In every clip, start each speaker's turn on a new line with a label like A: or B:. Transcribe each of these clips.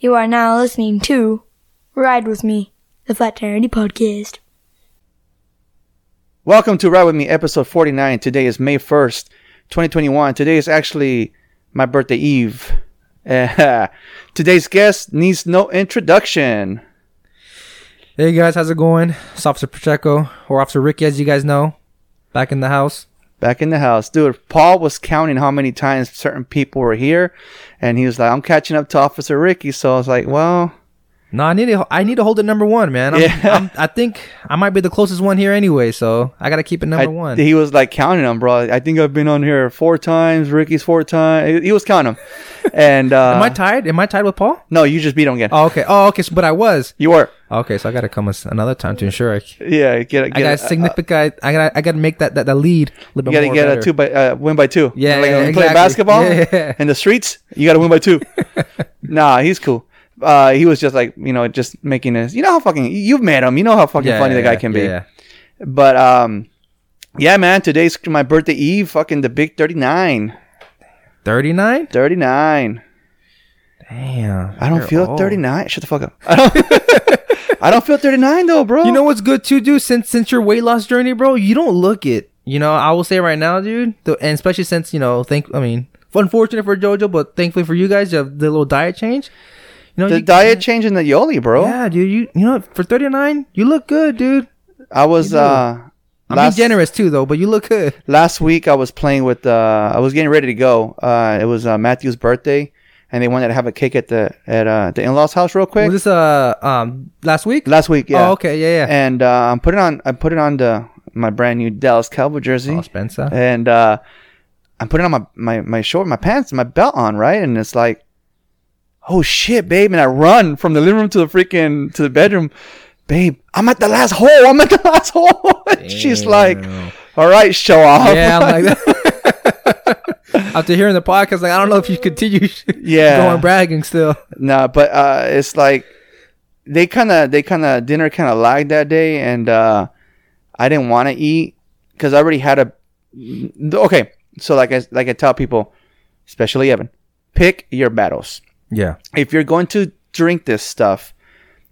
A: You are now listening to Ride With Me, the Flat Tire Podcast.
B: Welcome to Ride With Me, episode 49. Today is May 1st, 2021. Today is actually my birthday eve. Today's guest needs no introduction.
C: Hey guys, how's it going? It's Officer Pacheco or Officer Ricky, as you guys know, back in the house.
B: Back in the house. Dude, Paul was counting how many times certain people were here, and he was like, I'm catching up to Officer Ricky. So I was like, well,
C: No, I need to. I need to hold it number one, man. I'm,
B: Yeah.
C: I'm, I think I might be the closest one here anyway, so I gotta keep it number
B: I-
C: one.
B: he was like counting them, bro. I think I've been on here four times. Ricky's four times. He was counting them. And, uh,
C: Am I tied? Am I tied with Paul?
B: no, you just beat him again.
C: Oh, okay. Oh, okay. So, but I was.
B: You were.
C: Okay, so I gotta come another time to ensure I.
B: Yeah, get, get
C: I got
B: uh,
C: a significant. I gotta. I gotta make that that, that lead a little
B: You
C: bit
B: gotta
C: more
B: get
C: better.
B: a two by uh, win by two.
C: Yeah,
B: like
C: yeah,
B: when you
C: exactly.
B: play basketball
C: Yeah.
B: in the streets. You gotta win by two. nah, he's cool. Uh, he was just like you know just making this. You know how fucking you've met him. You know how fucking
C: Yeah,
B: funny the
C: yeah,
B: guy can be.
C: Yeah.
B: But um, yeah, man. Today's my birthday eve. Fucking the big 39.
C: Thirty nine.
B: 39.
C: Damn.
B: I don't feel
C: old.
B: 39. Shut the fuck up. I don't. I don't feel 39 though, bro.
C: You know what's good too, dude? Since since your weight loss journey, bro, you don't look it. You know, I will say right now, dude, the, and especially since you know, thank I mean, unfortunate for JoJo, but thankfully for you guys, you have the little diet change. Know,
B: the
C: you,
B: diet change in the Yoli, bro.
C: Yeah, dude, you you know, for thirty nine, you look good, dude.
B: I was uh.
C: I'm
B: last-
C: being generous too, though, but you look good.
B: last week I was playing with uh I was getting ready to go. Uh it was uh, Matthew's birthday and they wanted to have a cake at the at uh the in-laws house real quick.
C: Was this uh um last week?
B: last week, yeah.
C: Oh, okay, yeah, yeah.
B: And uh I'm putting on I put it on the my brand new Dallas Cowboy jersey.
C: Oh, Spencer.
B: And uh I'm putting on my my my short my pants, my belt on, right? And it's like oh shit, babe, and I run from the living room to the freaking to the bedroom. Babe, I'm at the last hole. I'm at the last hole. She's like, "All right, show off."
C: yeah, I'm like that. After hearing the podcast, like I don't know if you continue
B: Yeah.
C: going bragging still.
B: No, but uh, it's like they kind of they kind of dinner kind of lagged that day, and uh, I didn't want to eat because I already had a. Okay, so like I like I tell people, especially Evan, pick your battles.
C: Yeah.
B: If you're going to drink this stuff,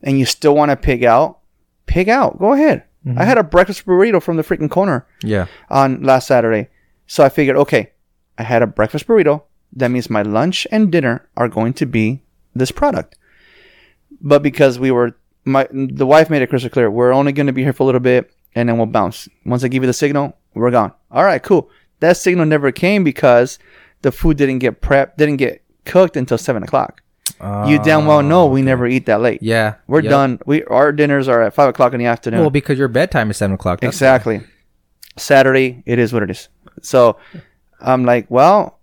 B: and you still want to pig out, pig out. Go ahead. I mm-hmm. had a breakfast burrito from the freaking corner
C: Yeah.
B: on last Saturday. So I figured, okay, I had a breakfast burrito. That means my lunch and dinner are going to be this product. But because we were, my the wife made it crystal clear, we're only going to be here for a little bit, and then we'll bounce. Once I give you the signal, we're gone. All right, cool. That signal never came because the food didn't get prepped, didn't get cooked until seven o'clock. you damn well know we oh, never eat that late.
C: Oh, Yeah.
B: We're
C: Yep.
B: done. We our dinners are at five o'clock in the afternoon.
C: Well, because your bedtime is seven o'clock.
B: Exactly. Saturday, it is what it is. So I'm like, well,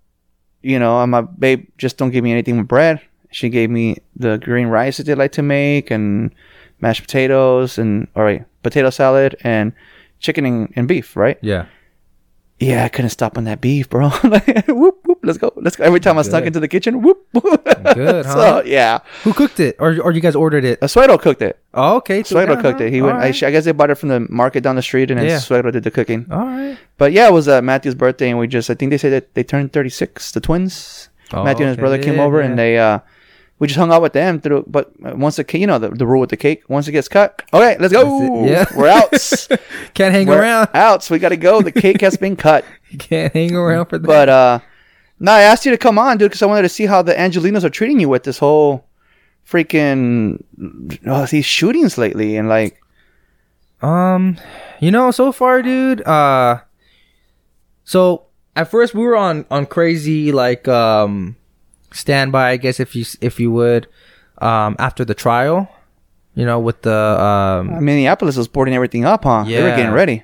B: you know, I'm a babe, just don't give me anything with bread. She gave me the green rice that they like to make and mashed potatoes and, all right, potato salad and chicken and, and beef, right?
C: Yeah.
B: Yeah, I couldn't stop on that beef, bro. like, whoop, let's go. Let's go. Every time I snuck into the kitchen, whoop.
C: Good,
B: so,
C: huh?
B: yeah.
C: Who cooked it, or or you guys ordered it?
B: Uh, Suero cooked it.
C: Oh, okay. so-
B: Suero
C: yeah,
B: cooked it. He went, I,
C: Alright.
B: I guess they bought it from the market down the street and then
C: Yeah.
B: Suero did the cooking.
C: All right.
B: But yeah, it was uh, Matthew's birthday, and we just I think they said that they turned 36, the twins.
C: Oh,
B: Matthew and his
C: okay.
B: brother came over,
C: yeah.
B: and they uh, we just hung out with them through. But uh, once the cake, you know the, the rule with the cake, once it gets cut, okay, let's go.
C: Yeah.
B: we're out.
C: Can't hang
B: we're
C: around.
B: out. So we got to go. The cake has been cut.
C: Can't hang around for that.
B: But uh, no, I asked you to come on, dude, because I wanted to see how the Angelenos are treating you with this whole freaking oh, these shootings lately, and like
C: Um, you know, so far, dude. Uh, so at first we were on on crazy like um standby, I guess if you if you would, um after the trial, you know, with the um
B: Minneapolis was boarding everything up, huh? They were
C: Yeah.
B: getting ready.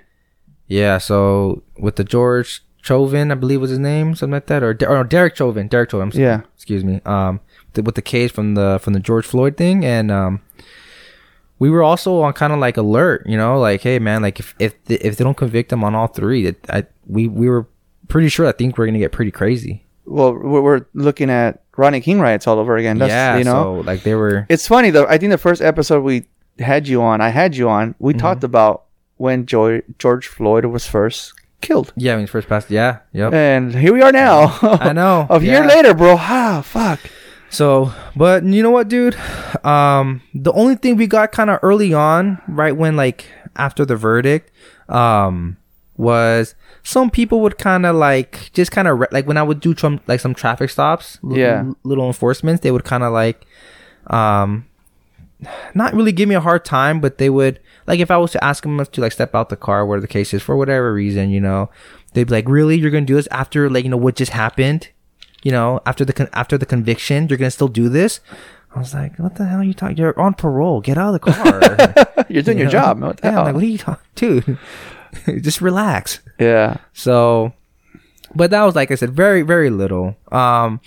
C: yeah, so with the George Chauvin, I believe was his name, something like that, or, De- or no, Derek Chauvin, Derek Chauvin. Sorry.
B: Yeah.
C: excuse me. Um, the, with the case from the from the George Floyd thing, and um, we were also on kind of like alert, you know, like hey man, like if if they, if they don't convict him on all three, that I we we were pretty sure I think we're gonna get pretty crazy.
B: Well, we're, we're looking at Rodney King riots all over again. That's,
C: yeah,
B: you know,
C: so like they were.
B: it's funny though. I think the first episode we had you on, I had you on. We
C: Mm-hmm.
B: talked about when George George Floyd was first killed,
C: Yeah, when he first passed. Yeah, yep.
B: and here we are now.
C: I know.
B: A year
C: yeah.
B: later, bro. Ah, fuck.
C: So, but you know what, dude? Um, the only thing we got kind of early on, right when like after the verdict, um, was some people would kind of like just kind of re- like when I would do some like some traffic stops, l-
B: Yeah.
C: l- little enforcements, they would kind of like, um, not really give me a hard time, but they would like if I was to ask them to like step out the car, where the case is for whatever reason, you know, they'd be like, "Really, you're gonna do this after like you know what just happened?" you know, after the con- after the conviction, you're gonna still do this. I was like, what the hell are you talking? You're on parole. Get out of the car.
B: You're doing
C: You
B: your
C: know?
B: job. man. What the
C: yeah, like, what are you talking, dude? Just relax.
B: yeah.
C: So, but that was like I said, very very little. Um,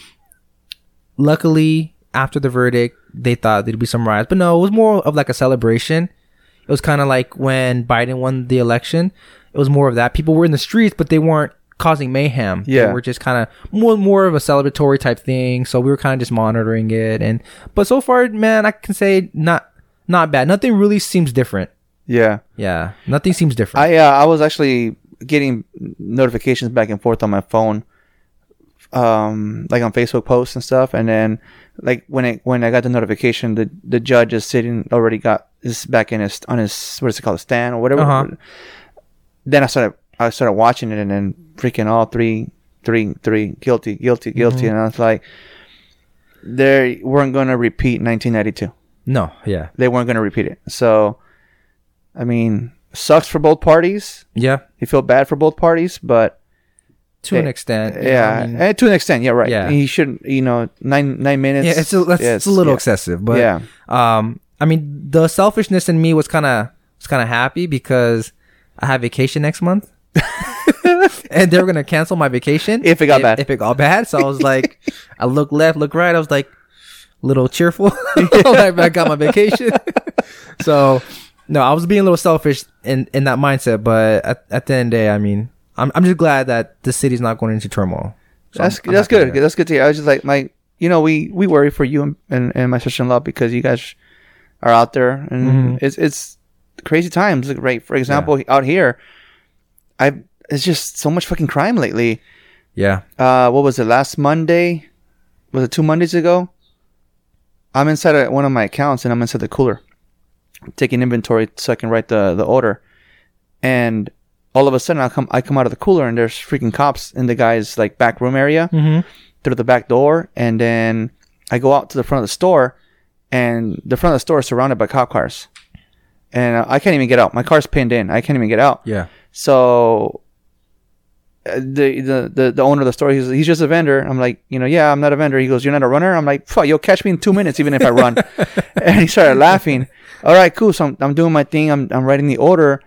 C: luckily, after the verdict, they thought there'd be some riots, but no, it was more of like a celebration. It was kind of like when Biden won the election. It was more of that. People were in the streets, but they weren't causing mayhem.
B: Yeah.
C: they were just kind of more more of a celebratory type thing. So we were kind of just monitoring it, and but so far, man, I can say not not bad. Nothing really seems different.
B: Yeah.
C: Yeah, nothing seems different.
B: I uh, I was actually getting notifications back and forth on my phone, um, like on Facebook posts and stuff, and then like when it when I got the notification, the the judge is sitting already got is back in his on his what is it called a stand or whatever.
C: Uh-huh.
B: Then I started I started watching it and then freaking all three three three guilty guilty guilty, and I was like, they weren't gonna repeat 1992
C: no, yeah,
B: they weren't going to repeat it. So, I mean, sucks for both parties.
C: yeah.
B: You feel bad for both parties, but
C: To an
B: eh,
C: extent,
B: yeah,
C: I mean-
B: eh, to an extent, yeah, right.
C: Yeah.
B: he shouldn't. you know, nine nine minutes.
C: yeah, it's a, that's,
B: yeah,
C: it's a little
B: yeah.
C: excessive, but
B: Yeah.
C: um, I mean, the selfishness in me was kind of was kind of happy because I have vacation next month, and they were gonna cancel my vacation
B: If it got bad.
C: If it got bad, so I was like, I look left, look right, I was like, little cheerful. like I got my vacation, so no, I was being a little selfish in in that mindset, but at, at the end of the day, I mean, I'm I'm just glad that the city's not going into turmoil. So
B: That's
C: I'm- I'm
B: that's good. That's good to hear. I was just like, my, you know, we we worry for you and and, and my sister in law because you guys are out there and
C: Mhm.
B: it's it's crazy times. Like, right? For example, out here, I it's just so much fucking crime lately.
C: Yeah.
B: uh what was it last monday was it two mondays ago i'm inside one of my accounts and i'm inside the cooler taking inventory so i can write the the order and all of a sudden i come i come out of the cooler and there's freaking cops in the guy's like back room area
C: Mm-hmm.
B: through the back door and then i go out to the front of the store and the front of the store is surrounded by cop cars and uh, i can't even get out my car's pinned in i can't even get out
C: Yeah.
B: so uh, the, the the the owner of the store he's he's just a vendor. I'm like, you know, yeah, I'm not a vendor. He goes, you're not a runner. I'm like, fuck, you'll catch me in two minutes even if I run. and he started laughing. All right, cool. So I'm, I'm doing my thing. I'm I'm writing the order,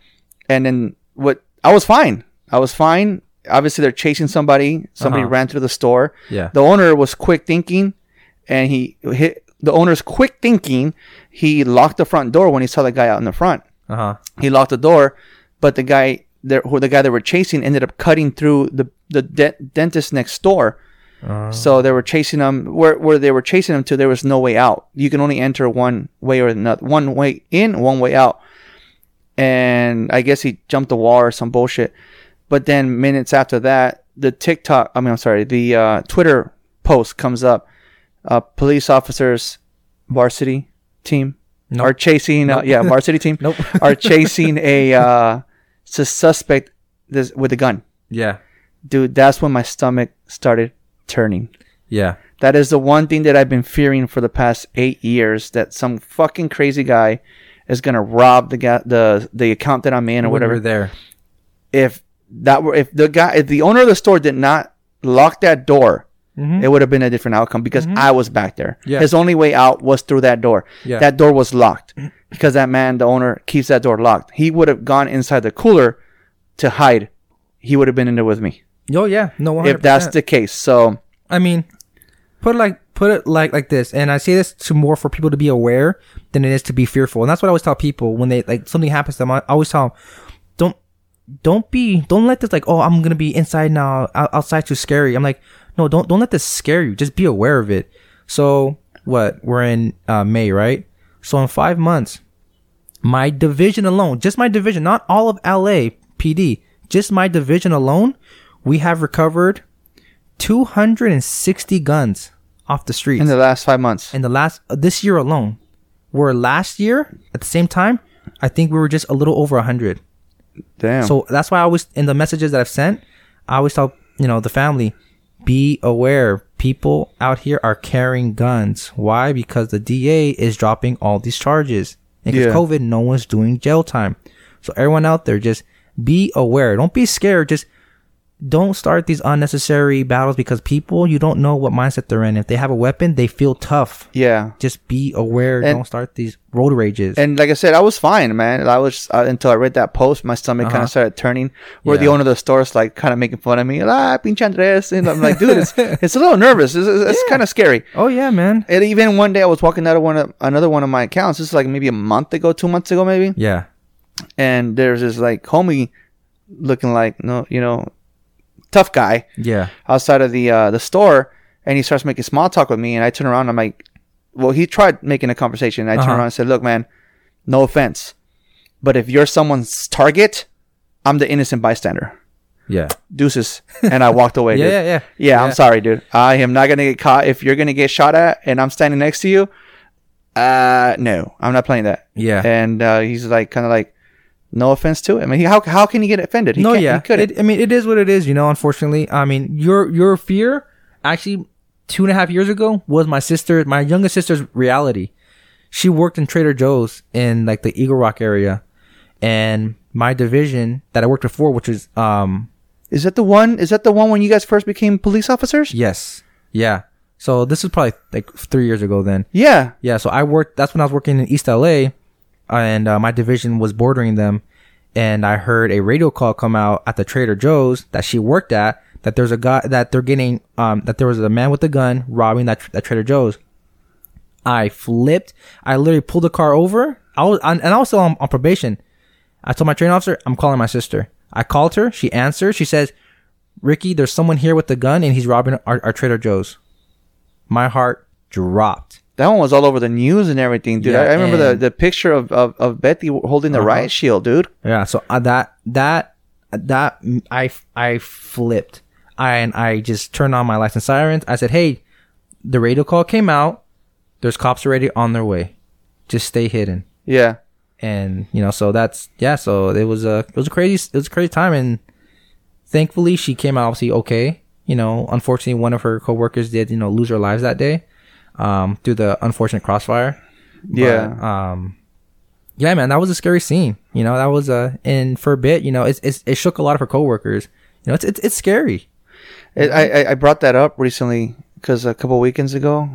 B: and then what? I was fine. I was fine. Obviously, they're chasing somebody. Somebody
C: Uh-huh.
B: ran through the store.
C: Yeah.
B: The owner was quick thinking, and he hit the owner's quick thinking. He locked the front door when he saw the guy out in the front
C: Uh huh.
B: he locked the door, but the guy there, who the guy they were chasing, ended up cutting through the the de- dentist next door.
C: Uh,
B: So they were chasing him where where they were chasing him to. There was no way out. You can only enter one way or another, one way in, one way out. And I guess he jumped the wall or some bullshit. But then minutes after that, the TikTok, I mean, I'm sorry, the uh, Twitter post comes up. Uh, police officers, varsity team
C: Nope.
B: are chasing. Uh, yeah, varsity team
C: Nope.
B: are chasing a uh, suspect this with a gun.
C: yeah.
B: Dude, that's when my stomach started turning.
C: Yeah.
B: That is the one thing that I've been fearing for the past eight years that some fucking crazy guy is gonna rob the ga- the the account that I'm in or
C: When
B: whatever.
C: there.
B: If that were if the guy if the owner of the store did not lock that door,
C: Mhm.
B: it would have been a different outcome because I was back there.
C: Yeah.
B: His only way out was through that door.
C: Yeah.
B: That door was locked because that man, the owner, keeps that door locked. He would have gone inside the cooler to hide. He would have been in there with me
C: Oh yeah. No. 100%.
B: if that's the case. So
C: I mean, put it like put it like like this, and I say this to more for people to be aware than it is to be fearful, and that's what I always tell people when they like something happens to them. I always tell them, don't don't be don't let this like oh I'm gonna be inside now outside too scary. I'm like no don't don't let this scare you. Just be aware of it. So what we're in uh, May right? So in five months, my division alone, just my division, not all of LA PD, just my division alone, we have recovered 260 guns off the streets
B: In the last five months.
C: in the last uh, this year alone. Where last year at the same time, I think we were just a little over hundred.
B: Damn.
C: So that's why I always in the messages that I've sent, I always tell you know the family, be aware. People out here are carrying guns. Why? Because the DA is dropping all these charges. And because
B: Yeah.
C: COVID, no one's doing jail time. So everyone out there, just be aware. Don't be scared. Just don't start these unnecessary battles because people you don't know what mindset they're in. If they have a weapon, they feel tough.
B: yeah.
C: Just be aware.
B: And-
C: don't start these road rages.
B: And like I said, I was fine, man. I was uh, until I read that post, my stomach kind
C: Uh-huh.
B: of started turning. Where the owner of the store's like kind of making fun of me, ah, pinche Andres, and I'm like, dude, it's it's a little nervous. It's, it's
C: Yeah.
B: kind of scary.
C: oh yeah, man.
B: And even one day, I was walking out of one of another one of my accounts. This is like maybe a month ago, two months ago, maybe.
C: Yeah.
B: And there's this like homie looking like no, you know, tough guy
C: Yeah.
B: outside of the uh, the store, and he starts making small talk with me, and I turn around, I'm like, well, he tried making a conversation, and I turn
C: Uh-huh.
B: around and said, look, man, no offense, but if you're someone's target, I'm the innocent bystander.
C: Yeah.
B: Deuces, and I walked away.
C: Yeah, yeah, yeah.
B: Yeah, I'm sorry, dude. I am not gonna get caught. If you're gonna get shot at, and I'm standing next to you, uh, no, I'm not playing that.
C: Yeah.
B: And uh, he's like, kind of like, no offense to him. I mean, he, how how can he get offended? He
C: no, yeah. It, I mean, it is what it is. You know, unfortunately. I mean, your your fear actually two and a half years ago was my sister, my youngest sister's reality. She worked in Trader Joe's in like the Eagle Rock area, and my division that I worked before, which is um
B: Is that the one? Is that the one when you guys first became police officers?
C: yes, yeah. So this is probably like three years ago then.
B: Yeah.
C: Yeah, so I worked. That's when I was working in East LA, and uh, my division was bordering them. And I heard a radio call come out at the Trader Joe's that she worked at. That there's a guy that they're getting. Um, that there was a man with a gun robbing that that Trader Joe's. I flipped. I literally pulled the car over. I was and I was still on, on probation. I told my training officer, I'm calling my sister. I called her. She answered. She says, Ricky, there's someone here with a gun and he's robbing our, our Trader Joe's. My heart dropped.
B: That one was all over the news and everything, dude.
C: Yeah,
B: I, I remember the, the picture of, of, of Betty holding the
C: Uh-huh.
B: riot shield, dude.
C: Yeah, so uh, that that that I I flipped. I and I just turned on my lights and sirens. I said, "Hey, the radio call came out. There's cops already on their way. Just stay hidden."
B: Yeah.
C: And you know, so that's yeah. So it was a it was a crazy it was a crazy time, and thankfully she came out obviously okay. You know, unfortunately, one of her coworkers did you know lose her lives that day, um, through the unfortunate crossfire. But,
B: Yeah.
C: um, yeah, man, that was a scary scene. You know, that was a and for a bit, you know, it's, it's it shook a lot of her coworkers. You know, it's it's, it's scary.
B: It, I, I- brought that up recently because a couple weekends ago,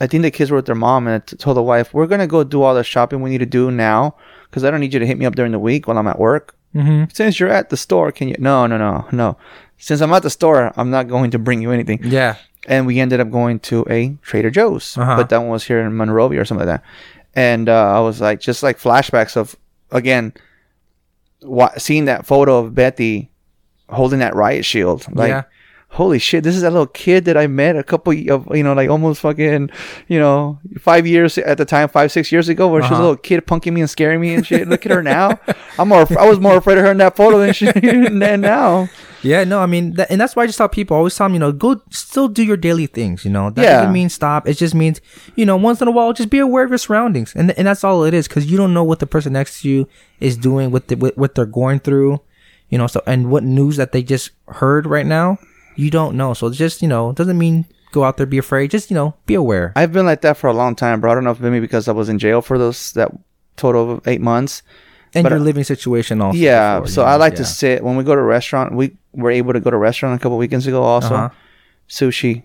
B: I think the kids were with their mom and I t- told the wife, we're going to go do all the shopping we need to do now because I don't need you to hit me up during the week while I'm at work.
C: Mm-hmm.
B: Since you're at the store, can you? No, no, no, no. Since I'm at the store, I'm not going to bring you anything.
C: Yeah,
B: and we ended up going to a Trader Joe's,
C: Uh-huh.
B: but that one was here in Monrovia or something like that. And uh, I was like, just like flashbacks of again, wa- seeing that photo of Betty holding that riot shield. Like,
C: Yeah.
B: holy shit, this is that little kid that I met a couple of you know, like almost fucking, you know, five years at the time, five six years ago, where she was a
C: Uh-huh.
B: little kid punking me and scaring me and shit. Look at her now. I'm more, I was more afraid of her in that photo than she than now.
C: Yeah. No, I mean, that, and that's why I just tell people always tell them, you know, go still do your daily things. You know, that
B: Yeah.
C: doesn't mean stop. It just means you know, once in a while, just be aware of your surroundings, and and that's all it is, because you don't know what the person next to you is doing, what the, what, what they're going through. You know, so and what news that they just heard right now, you don't know. So it's just you know, it doesn't mean go out there be afraid. Just you know, be aware.
B: I've been like that for a long time, bro. I don't know if maybe because I was in jail for those that total of eight months.
C: And
B: but
C: your living situation also.
B: yeah,
C: before,
B: so I
C: know,
B: like to sit when we go to a restaurant. We were able to go to a restaurant a couple weekends ago. Also,
C: Uh-huh.
B: sushi.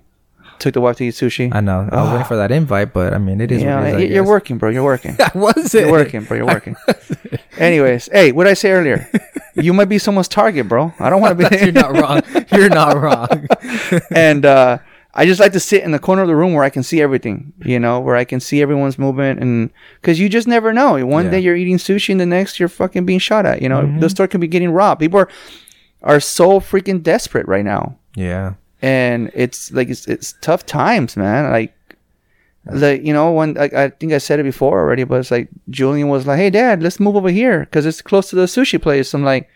B: Took the wife to eat sushi.
C: I know. I was waiting for that invite, but I mean, it is.
B: yeah,
C: it is, I
B: you're working, bro. You're working.
C: was
B: You're working, bro. You're working. Anyways, hey, what did I say earlier? You might be someone's target, bro. I don't want to be.
C: You're not wrong. You're not wrong.
B: and uh, I just like to sit in the corner of the room where I can see everything, you know, where I can see everyone's movement, and because you just never know. One
C: Yeah.
B: day you're eating sushi, and the next you're fucking being shot at. You know,
C: Mm-hmm.
B: the store can be getting robbed. People are are so freaking desperate right now,
C: yeah.
B: and it's like it's it's tough times, man. Like. Like you know, when like, I think I said it before already, but it's like Julian was like, "Hey, Dad, let's move over here because it's close to the sushi place." I'm like,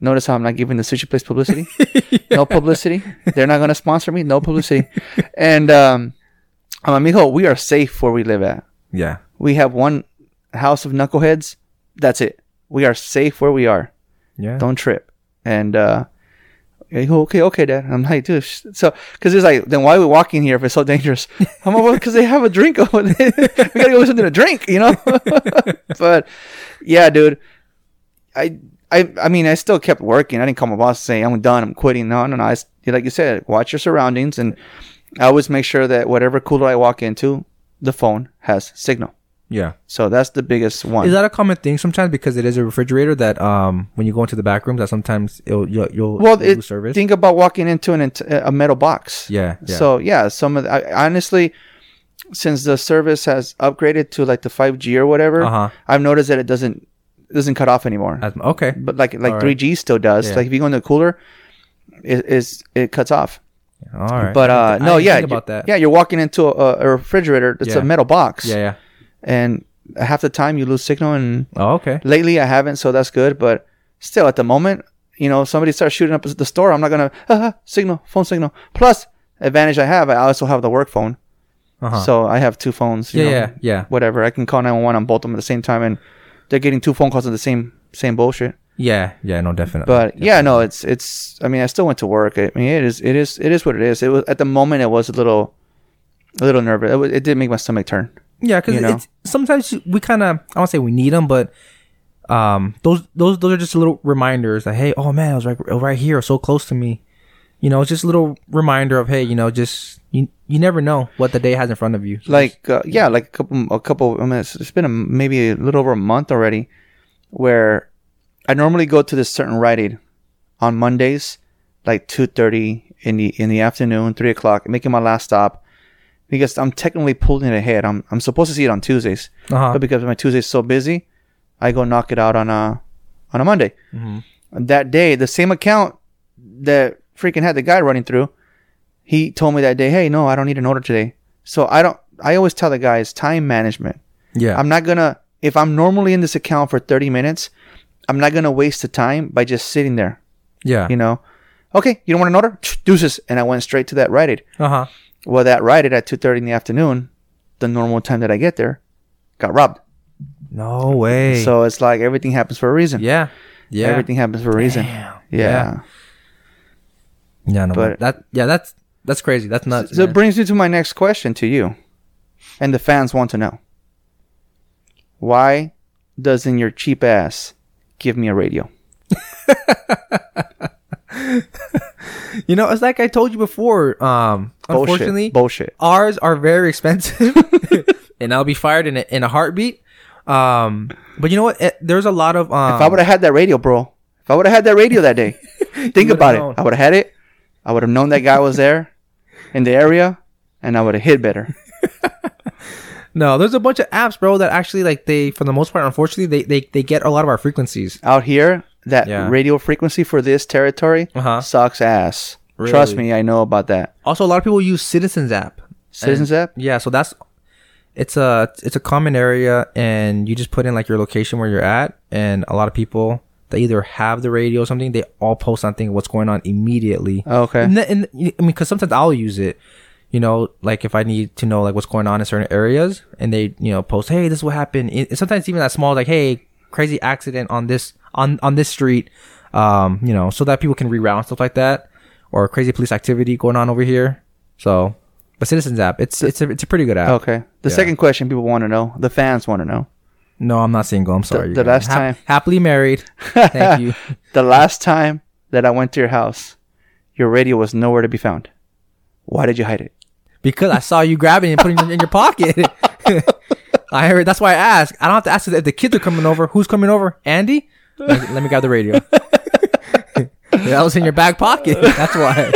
B: Notice how I'm not giving the sushi place publicity. No publicity. They're not gonna sponsor me. No publicity. and um, um, amigo, we are safe where we live at.
C: Yeah.
B: We have one house of knuckleheads. That's it. We are safe where we are.
C: Yeah.
B: Don't trip. And uh, go, okay, okay, Dad. I'm like, dude. sh- So, because it's like, then why are we walking here if it's so dangerous? I'm like, well, because they have a drink over there. we gotta go get something to drink, you know. but yeah, dude. I, I, I mean, I still kept working. I didn't call my boss and say I'm done. I'm quitting. No, no, no. I, s- like you said, watch your surroundings, and I always make sure that whatever cooler I walk into, the phone has signal.
C: Yeah.
B: So that's the biggest one.
C: Is that a common thing sometimes because it is a refrigerator that um when you go into the back room that sometimes it'll you'll, you'll
B: well,
C: you'll
B: it,
C: service?
B: think about walking into an a metal box.
C: yeah. Yeah.
B: So yeah, some of the, I, honestly, since the service has upgraded to like the 5G or whatever,
C: Uh-huh.
B: I've noticed that it doesn't it doesn't cut off anymore.
C: As- okay.
B: but like like
C: All right.
B: 3G still does.
C: Yeah.
B: Like if you go in the cooler, it is it cuts off.
C: All right.
B: But uh, no, yeah,
C: think about that.
B: Yeah, you're walking into a, a refrigerator. It's
C: Yeah.
B: a metal box.
C: Yeah. Yeah.
B: and half the time you lose signal. And
C: Oh, okay.
B: lately I haven't, so that's good. But still, at the moment, you know, somebody starts shooting up at the store. I'm not gonna ah, signal phone signal. Plus, advantage I have, I also have the work phone.
C: Uh-huh.
B: So I have two phones. you
C: yeah.
B: know,
C: Yeah. Yeah.
B: Whatever. I can call 911 on both of them at the same time, and they're getting two phone calls on the same same bullshit.
C: Yeah. Yeah. No, definitely.
B: But yeah, no, it's it's. I mean, I still went to work. I mean, it is it is it is what it is. It was at the moment. It was a little, a little nervous. It, it did make my stomach turn.
C: Yeah, because
B: you know?
C: sometimes we kind of I don't say we need them, but um, those those those are just little reminders that hey, oh man, I was right right here, so close to me. You know, it's just a little reminder of hey, you know, just you you never know what the day has in front of you.
B: Like uh, yeah, like a couple a couple. I mean, it's, it's been a, maybe a little over a month already, where I normally go to this certain Rite Aid on Mondays, like two thirty in the in the afternoon, three o'clock, making my last stop. Because I'm technically pulling it ahead. I'm I'm supposed to see it on Tuesdays.
C: Uh-huh.
B: but because my Tuesday's so busy, I go knock it out on a on a Monday. That day, the same account that freaking had the guy running through, he told me that day, "Hey, no, I don't need an order today." So I don't. I always tell the guys time management.
C: yeah,
B: I'm not gonna if I'm normally in this account for 30 minutes, I'm not gonna waste the time by just sitting there.
C: yeah,
B: You know, okay, you don't want an order? Deuces, and I went straight to that Rite Aid.
C: uh huh.
B: Well, that Rite Aid at 2:30 in the afternoon, the normal time that I get there, got robbed.
C: No way.
B: So it's like everything happens for a reason.
C: yeah, yeah,
B: Everything happens for a reason.
C: Damn.
B: Yeah.
C: yeah. No,
B: but-
C: but that yeah, that's that's crazy. That's nuts.
B: So it brings me to my next question to you. And the fans want to know. Why doesn't your cheap ass give me a radio?
C: you know, it's like I told you before. Um,
B: Bullshit.
C: unfortunately,
B: Bullshit.
C: ours are very expensive and i'll be fired in a, in a heartbeat um but you know what It- there's a lot of um
B: If I would have had that radio, bro. If I would have had that radio that day, think about
C: known.
B: it. I would have had it. I would have known that guy was there in the area, and I would have hit better.
C: no there's a bunch of apps bro that actually like they for the most part unfortunately they they, they get a lot of our frequencies
B: Out here, that
C: Yeah.
B: radio frequency for this territory
C: Uh-huh.
B: sucks ass. Trust me, I know about that.
C: also a lot of people use citizens app
B: Citizens
C: And-
B: app.
C: yeah so that's it's a it's a common area and you just put in like your location where you're at and a lot of people that either have the radio or something they all post something what's going on immediately
B: Okay.
C: And, and I mean, because sometimes I'll use it, you know, like if I need to know like what's going on in certain areas, and they, you know, post, "Hey, this is what happened." It, sometimes even that small, like, "Hey, crazy accident on this on on this street," um, you know, so that people can reroute stuff like that, or crazy police activity going on over here. So, but Citizens app, it's it's a it's a pretty good app.
B: Okay. The
C: Yeah.
B: second question people want to know, the fans want to know.
C: No, I'm not single. I'm sorry.
B: the
C: guys.
B: last time-
C: happily married. Thank you.
B: The last time that I went to your house, your radio was nowhere to be found. Why did you hide it?
C: Because I saw you grabbing it and putting it in your pocket. I heard. That's why I asked. I don't have to ask if the kids are coming over. Who's coming over? Andy. Let me, let me grab the radio. That was in your back pocket. That's why.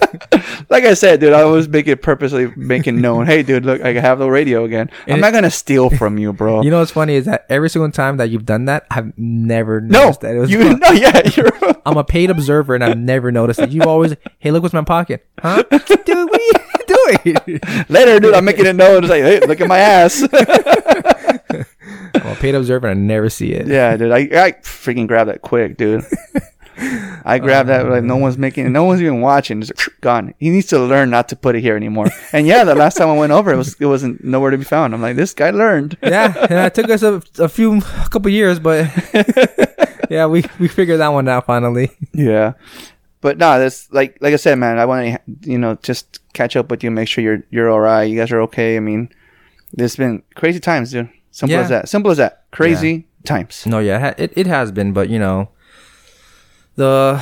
B: Like I said, dude, I was making purposely making known. Hey, dude, look, I have the radio again. I'm not gonna steal from you, bro.
C: You know what's funny is that every single time that you've done that, I've never
B: no,
C: noticed that. It was
B: you no, yeah, you're.
C: I'm a paid observer and I've never noticed it. You always, hey, look what's in my pocket, huh? Dude, what are you doing?
B: Later, dude, I'm making it known. It's like, hey, look at my ass.
C: I'm a paid observer and I never see it.
B: yeah, dude, I, I freaking grab that quick, dude. I grabbed that like no uh. one's making, it. no one's even watching. Just gone. He needs to learn not to put it here anymore. And yeah, the last time I went over, it was it wasn't nowhere to be found. I'm like, this guy learned.
C: yeah, and it took us a, a few, a couple years, but yeah, we we figured that one out finally.
B: Yeah. But no, that's like like I said, man. I want to you know just catch up with you, make sure you're you're all right. You guys are okay. I mean, there's been crazy times, dude. Simple
C: Yeah.
B: as that. Simple as that. Crazy times.
C: No, yeah, it, it has been, but you know, the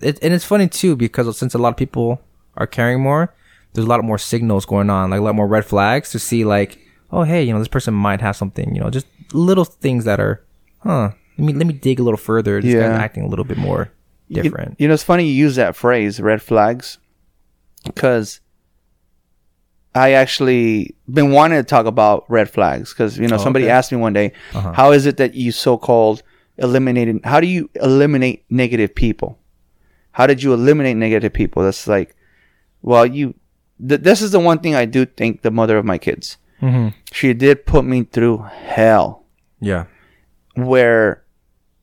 C: it and it's funny too because since a lot of people are carrying more, there's a lot more signals going on, like a lot more red flags to see, like, oh hey, you know, this person might have something, you know, just little things that are, huh? Let me let me dig a little further. This
B: Yeah.
C: guy's acting a little bit more
B: You-
C: different.
B: You, know, it's funny you use that phrase, red flags, because I actually been wanting to talk about red flags because you know
C: Oh,
B: somebody
C: okay.
B: asked me one day,
C: Uh-huh.
B: how is it that you so-called eliminated? How do you eliminate negative people? How did you eliminate negative people? That's like, well, you. Th- this is the one thing I do think the mother of my kids.
C: mm-hmm.
B: She did put me through hell,
C: Yeah,
B: where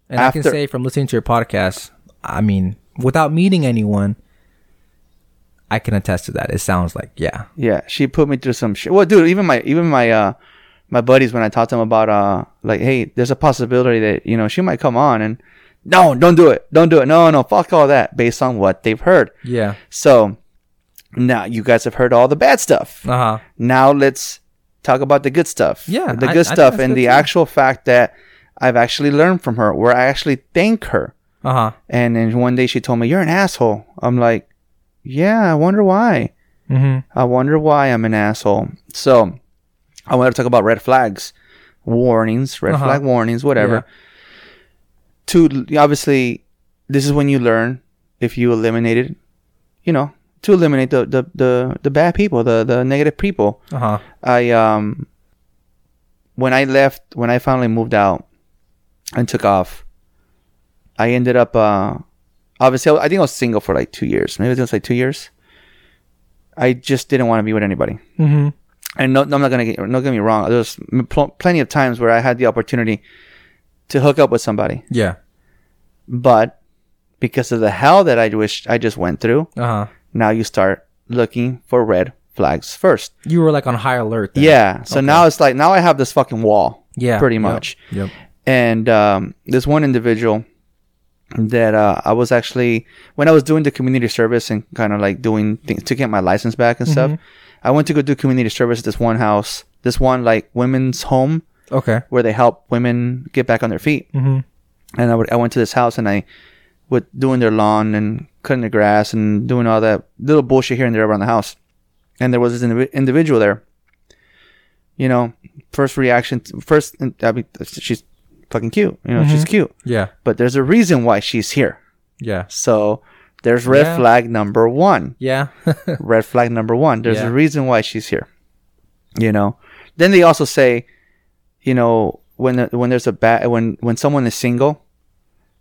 C: and I can
B: After-
C: say from listening to your podcast, I mean, without meeting anyone, I can attest to that. It sounds like yeah,
B: Yeah, she put me through some shit. Well, dude, even my even my uh my buddies when I talked to them about uh like, hey, there's a possibility that you know she might come on and no, don't do it, don't do it, no, no, fuck all that, based on what they've heard.
C: yeah,
B: So now you guys have heard all the bad stuff.
C: uh huh.
B: Now let's talk about the good stuff.
C: Yeah,
B: the good
C: I
B: stuff
C: that's
B: and
C: good
B: the
C: too.
B: actual fact that I've actually learned from her, where I actually thank her.
C: Uh huh.
B: And then one day she told me, "You're an asshole." I'm like, "Yeah, I wonder why."
C: Mm-hmm.
B: I wonder why I'm an asshole. So, I want to talk about red flags, warnings, red
C: Uh-huh.
B: flag warnings, whatever. To obviously, this is when you learn if you eliminated, you know, to eliminate the the the, the bad people, the the negative people.
C: Uh huh.
B: I um, when I left, when I finally moved out and took off, I ended up uh, obviously I, I think I was single for like two years, maybe it was like two years. I just didn't want to be with anybody
C: Mm-hmm.
B: And no, no, I'm not gonna get don't get me wrong. There's pl- plenty of times where I had the opportunity to hook up with somebody,
C: Yeah.
B: but because of the hell that I wish I just went through,
C: Uh huh.
B: now you start looking for red flags first.
C: You were like on high alert. Then.
B: Yeah. So
C: Okay.
B: now it's like now I have this fucking wall,
C: Yeah.
B: pretty much.
C: Yep.
B: And um, this one individual that uh, I was actually when I was doing the community service and kind of like doing things to get my license back and stuff. I went to go do community service at this one house, this one like women's home
C: Okay.
B: where they help women get back on their feet.
C: Mm-hmm.
B: And I, would, I went to this house and I was doing their lawn and cutting the grass and doing all that little bullshit here and there around the house. And there was this indivi- individual there. You know, first reaction, first, I mean, she's fucking cute. You know, she's cute.
C: Yeah.
B: But there's a reason why she's here.
C: Yeah.
B: So there's red
C: Yeah.
B: flag number one.
C: Yeah.
B: red flag number one. There's
C: Yeah.
B: a reason why she's here. You know. Then they also say, you know, when the, when there's a bad when when someone is single,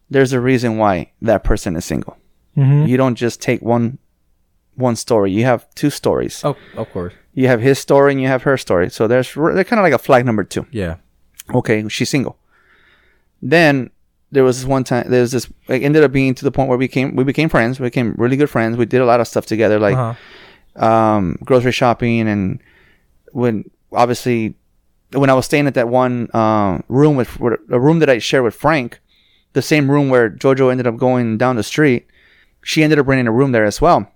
B: there's a reason why that person is single.
C: mm-hmm.
B: You don't just take one one story. You have two stories.
C: Oh, of course.
B: You have his story and you have her story. So there's they're kind of like a flag number two.
C: Yeah.
B: Okay, she's single. Then there was this one time. There was this. It ended up being to the point where we came we became friends. We became really good friends. We did a lot of stuff together, like
C: Uh-huh.
B: um, grocery shopping, and when obviously when I was staying at that one uh, room with, with a room that I shared with Frank, the same room where Jojo ended up going down the street, she ended up renting a room there as well.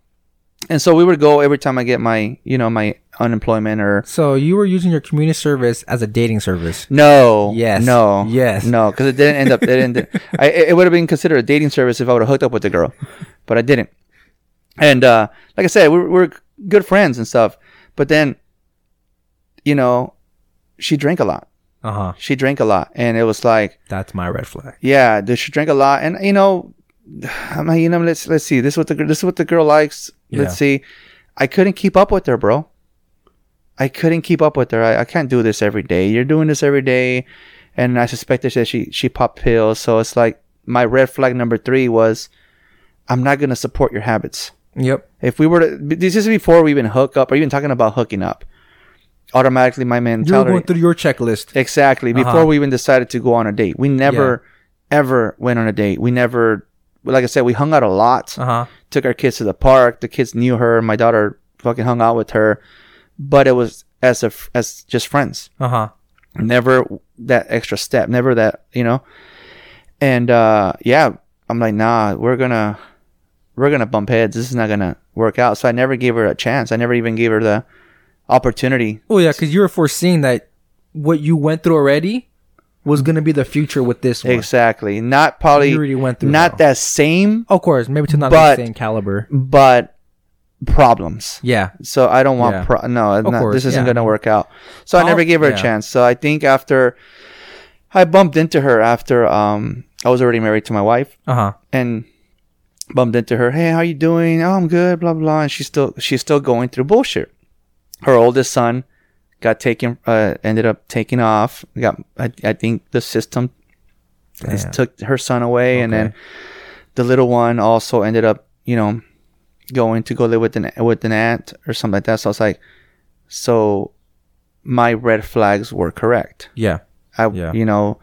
B: And so we would go every time I get my you know my unemployment or
C: So you were using your community service as a dating service.
B: no,
C: Yes.
B: no,
C: Yes.
B: no, because it didn't end up. It didn't. I, it would have been considered a dating service if I would have hooked up with the girl, but I didn't. And uh, like I said, we we're, we're good friends and stuff. But then, you know, she drank a lot.
C: Uh huh.
B: She drank a lot, and it was like,
C: That's my red flag.
B: yeah, dude, she drank a lot, and you know, I'm like, you know, let's let's see. This is what the this is what the girl likes. Let's see. I couldn't keep up with her, bro. I couldn't keep up with her. I, I can't do this every day. You're doing this every day, and I suspected that she she popped pills. So it's like my red flag number three was, I'm not gonna support your habits.
C: Yep.
B: If we were to, this is before we even hook up or even talking about hooking up. Automatically, my You're
C: going through your checklist.
B: Exactly. Before
C: Uh-huh.
B: we even decided to go on a date, we never, ever went on a date. We never, like I said, we hung out a lot.
C: Uh huh.
B: Took our kids to the park. The kids knew her. My daughter fucking hung out with her, but it was as a as just friends.
C: Uh huh.
B: Never that extra step. Never that you know. And uh yeah, I'm like, nah, we're gonna we're gonna bump heads. This is not gonna work out. So I never gave her a chance. I never even gave her the opportunity.
C: Oh yeah, because you were foreseeing that what you went through already was gonna be the future with this one.
B: Exactly. Not probably
C: You already went through
B: not
C: that.
B: that same,
C: Of course, maybe to not
B: But-
C: the same caliber.
B: but problems.
C: Yeah.
B: So I don't want
C: Yeah.
B: pro- no, not,
C: course,
B: this isn't
C: yeah.
B: gonna work out. So I
C: I'll-
B: never gave her
C: yeah.
B: a chance. So I think after I bumped into her after um I was already married to my wife
C: Uh huh.
B: and bumped into her. Hey, how you doing? Oh, I'm good. Blah blah. And she's still she's still going through bullshit. Her oldest son got taken. Uh, ended up taking off. Got I, I think the system took her son away, and then the little one also ended up, you know, going to go live with an with an aunt or something like that. So I was like, so my red flags were correct.
C: Yeah.
B: I,
C: Yeah.
B: you know,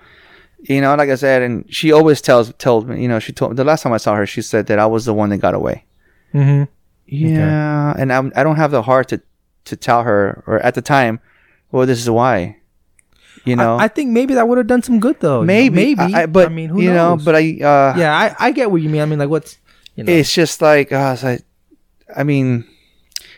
B: you know, like I said, and she always tells told me, you know, she told me the last time I saw her, she said that I was the one that got away.
C: Mm-hmm.
B: Yeah, and I'm, I don't have the heart to to tell her, or at the time, well, this is why. You know,
C: I, I think maybe that would have done some good though. you know?
B: maybe,
C: maybe.
B: I, I- but
C: I mean, who
B: you
C: knows?
B: know, but I, uh,
C: yeah, I, I get what you mean. I mean, like, what's you know?
B: it's just like, uh, it's like, I mean,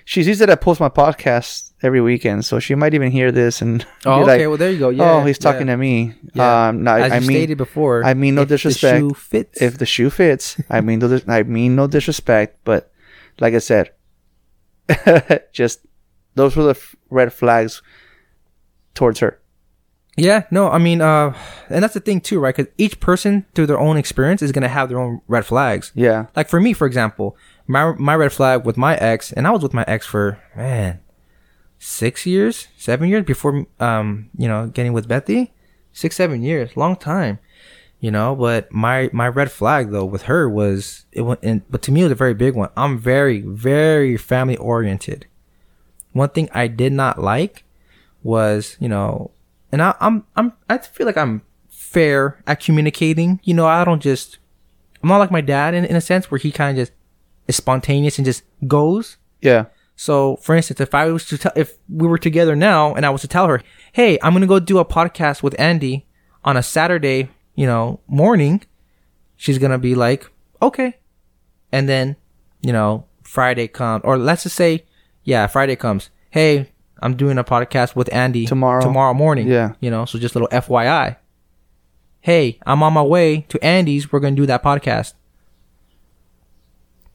B: she's used that I post my podcast every weekend, so she might even hear this and
C: oh,
B: be
C: okay.
B: like,
C: well, there you go. Yeah.
B: "Oh, he's talking
C: yeah.
B: to me."
C: Yeah.
B: Um, no,
C: As
B: I mean,
C: stated before,
B: I mean no
C: if the
B: disrespect.
C: shoe fits.
B: if the shoe fits, I mean no, I mean no disrespect, but like I said, just those were the f- red flags towards her.
C: Yeah, no, I mean, uh, and that's the thing too, right? Because each person, through their own experience, is gonna have their own red flags.
B: Yeah,
C: Like for me, for example, my my red flag with my ex, and I was with my ex for man, six years, seven years before, um, you know, getting with Bethy, six, seven years, long time, you know. But my my red flag though with her was it went, and, but to me it was a very big one. I'm very very family oriented. One thing I did not like was, you know, and I, I'm I'm I feel like I'm fair at communicating. You know, I don't just I'm not like my dad in, in a sense where he kind of just is spontaneous and just goes.
B: yeah,
C: So, for instance, if I was to tell, if we were together now and I was to tell her, "Hey, I'm gonna go do a podcast with Andy on a Saturday, you know, morning," she's gonna be like, "Okay," and then, you know, Friday comes, or let's just say, yeah, Friday comes. Hey, I'm doing a podcast with Andy
B: Tomorrow.
C: Tomorrow morning.
B: Yeah.
C: you know, so just a little FYI. Hey, I'm on my way to Andy's. We're gonna do that podcast.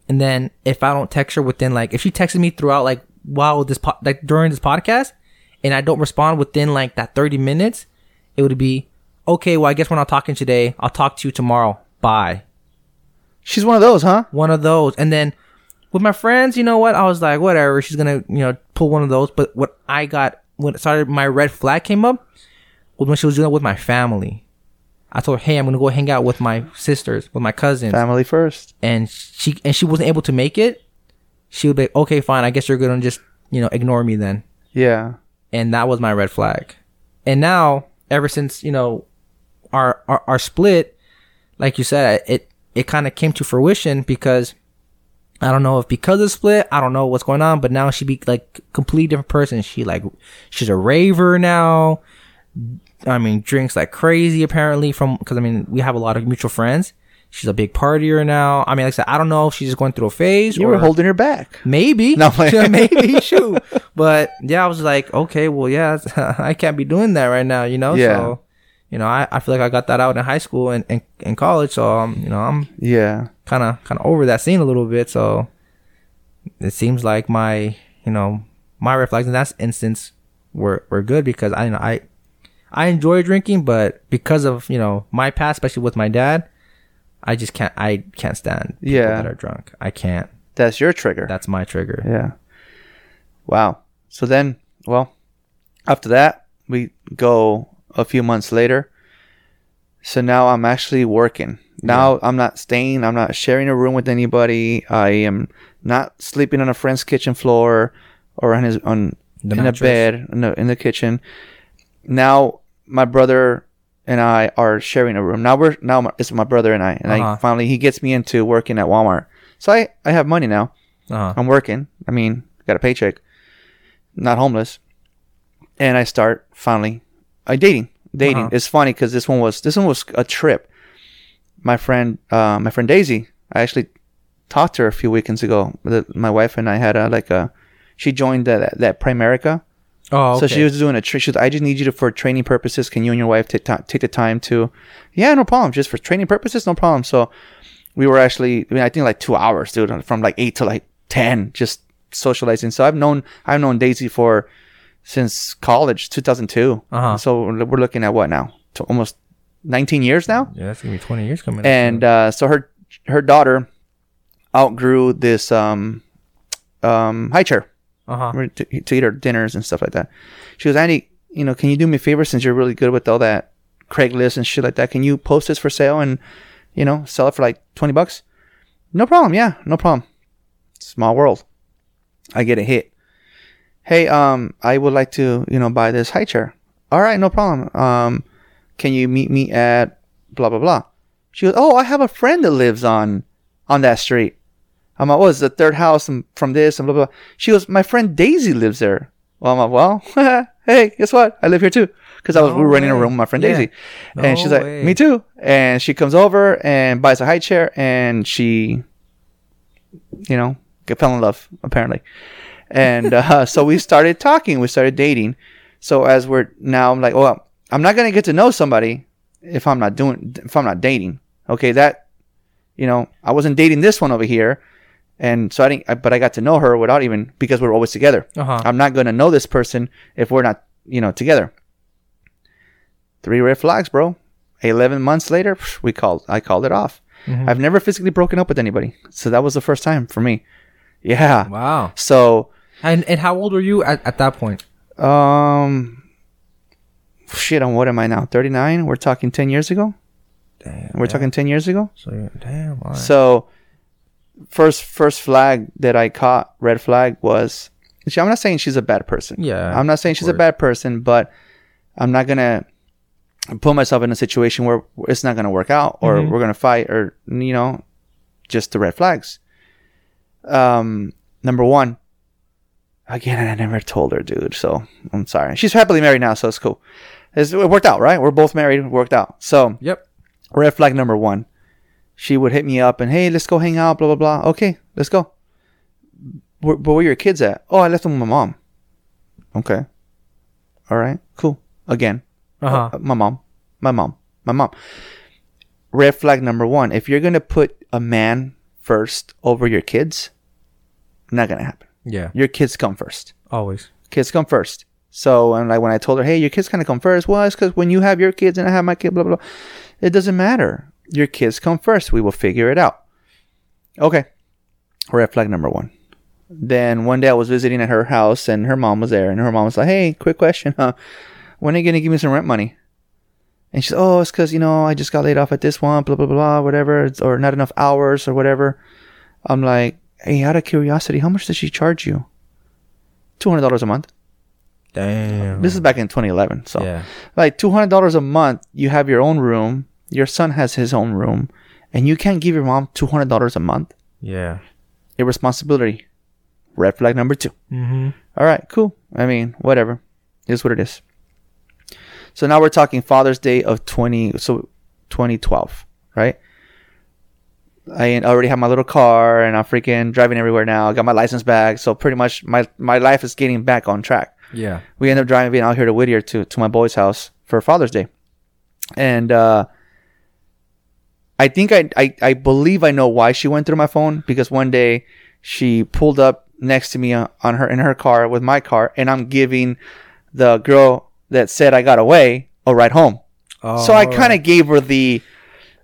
C: And then if I don't text her within like if she texted me throughout like while this po- like during this podcast and I don't respond within like that 30 minutes, it would be okay, well I guess we're not talking today. I'll talk to you tomorrow. Bye.
B: she's one of those, huh?
C: One of those. And then with my friends, you know what? I was like, whatever, she's gonna, you know, pull one of those. But what I got when it started my red flag came up was when she was doing it with my family. I told her, hey, I'm gonna go hang out with my sisters, with my cousins
B: Family first.
C: and she and she wasn't able to make it, she would be okay, fine. I guess you're gonna just you know ignore me then.
B: Yeah,
C: And that was my red flag. And now, ever since you know our our, our split, like you said, it it kind of came to fruition because I don't know if because of split, I don't know what's going on, but now she be like completely different person. She like she's a raver now. I mean, drinks like crazy apparently from because I mean we have a lot of mutual friends. She's a big partier now. I mean, like I said, I don't know if she's just going through a phase.
B: you
C: or,
B: were holding her back.
C: Maybe.
B: No,
C: maybe. Shoot. But yeah, I was like, okay, well, yeah, I can't be doing that right now, you know?
B: Yeah.
C: So, you know, I, I feel like I got that out in high school and, and, and college. So, um, you know, I'm
B: Yeah,
C: kind of, kind of over that scene a little bit. So it seems like my, you know, my flags in that instance were, were good because I, you know, I, I enjoy drinking, but because of, you know, my past, especially with my dad, I just can't, I can't stand people
B: Yeah.
C: that are drunk. I can't.
B: that's your trigger.
C: That's my trigger.
B: Yeah. Wow. So then, well, after that, we go a few months later. So now I'm actually working. Now I'm not staying. I'm not sharing a room with anybody. I am not sleeping on a friend's kitchen floor or on his on
C: The
B: in a bed in the, in the kitchen. Now my brother and I are sharing a room. Now we're now it's my brother and I, and I
C: Uh-huh.
B: finally he gets me into working at Walmart. So I I have money now.
C: Uh-huh.
B: I'm working. I mean, got a paycheck. Not homeless. And I start finally I dating. Dating.
C: Uh-huh.
B: It's funny because this one was this one was a trip. My friend, uh, my friend Daisy. I actually talked to her a few weekends ago. The- My wife and I had a like a. She joined that that Primerica.
C: Oh, okay.
B: So she was doing a trick. She was, I just need you to, for training purposes, can you and your wife take, take the time to, yeah, no problem. Just for training purposes, no problem. So we were actually, I mean, I think like two hours, dude, from like eight to like 10, just socializing. So I've known, I've known Daisy for, since college, 2002.
C: Uh-huh.
B: So we're looking at what now? To almost 19 years now?
C: Yeah, that's gonna be twenty years coming. up.
B: and uh, so her her daughter outgrew this um um high chair
C: uh huh.
B: to, to eat our dinners and stuff like that. She goes, Andy, you know, can you do me a favor since you're really good with all that Craigslist and shit like that? Can you post this for sale and, you know, sell it for like 20 bucks? No problem. Yeah, no problem. Small world. I get a hit. Hey, um, I would like to, you know, buy this high chair. All right, no problem. Um, can you meet me at blah blah blah? She goes, Oh, I have a friend that lives on on that street. I'm like, what is the third house and from this and blah, blah, blah. She goes, my friend Daisy lives there. Well, I'm like, well, hey, guess what? I live here too. Cause I was, we were renting a room with my friend
C: Yeah.
B: Daisy. and
C: No
B: she's like,
C: way.
B: me too. And she comes over and buys a high chair and she, you know, fell in love apparently. And, uh, so we started talking, we started dating. So as we're now, I'm like, well, I'm not going to get to know somebody if I'm not doing, if I'm not dating. Okay. That, you know, I wasn't dating this one over here. And so I didn't, I- but I got to know her without even, because we're always together.
C: Uh huh.
B: I'm not going to know this person if we're not, you know, together. Three red flags, bro. 11 months later, we called, I called it off.
C: Mhm.
B: I've never physically broken up with anybody. So that was the first time for me. Yeah.
C: Wow.
B: So,
C: And and how old were you at, at that point?
B: um, shit, on what am I now? 39? We're talking 10 years ago?
C: Damn.
B: We're talking 10 years ago?
C: So damn. Right.
B: So, first first flag that I caught, red flag, was. I'm not saying she's a bad person.
C: Yeah,
B: I'm not saying she's a bad person, but I'm not gonna put myself in a situation where it's not gonna work out, or
C: Mhm.
B: we're gonna fight, or you know, just the red flags. Um, number one. Again, I never told her, dude. So I'm sorry. She's happily married now, so it's cool. It's, it worked out, right? We're both married. Worked out. So
C: Yep.
B: red flag number one. She would hit me up and hey, let's go hang out, blah blah blah. Okay, let's go. Where, but where your kids at? Oh, I left them with my mom. Okay. All right, cool. Again,
C: Uh huh.
B: uh, my mom, my mom, my mom. Red flag number one: If you're gonna put a man first over your kids, not gonna happen.
C: Yeah.
B: Your kids come first
C: Always.
B: kids come first. So, and like when I told her, hey, your kids kind of come first, well, it's because when you have your kids and I have my kid, blah, blah, blah, it doesn't matter. Your kids come first. We will figure it out. Okay. Red flag number one. Then one day I was visiting at her house and her mom was there and her mom was like, hey, quick question, huh? When are you going to give me some rent money? And she's, oh, it's because, you know, I just got laid off at this one, blah, blah, blah, whatever, it's- or not enough hours or whatever. I'm like, hey, out of curiosity, how much does she charge you? $200 a month.
C: Damn.
B: This is back in 2011. So,
C: yeah.
B: like $200 a month, you have your own room. Your son has his own room, and you can't give your mom $200 a month.
C: Yeah.
B: Irresponsibility. Red flag number two.
C: Mm-hmm.
B: All right, cool. I mean, whatever. It is what it is. So now we're talking Father's Day of 20 so 2012, right? I already have my little car and I'm freaking driving everywhere now. I got my license back, so pretty much my my life is getting back on track.
C: Yeah.
B: we end up driving out here to Whittier to to my boy's house for Father's Day, and uh, I think I, I I believe I know why she went through my phone because one day she pulled up next to me on her in her car with my car, and I'm giving the girl that said I got away a ride home.
C: Oh,
B: so I kind of gave her the,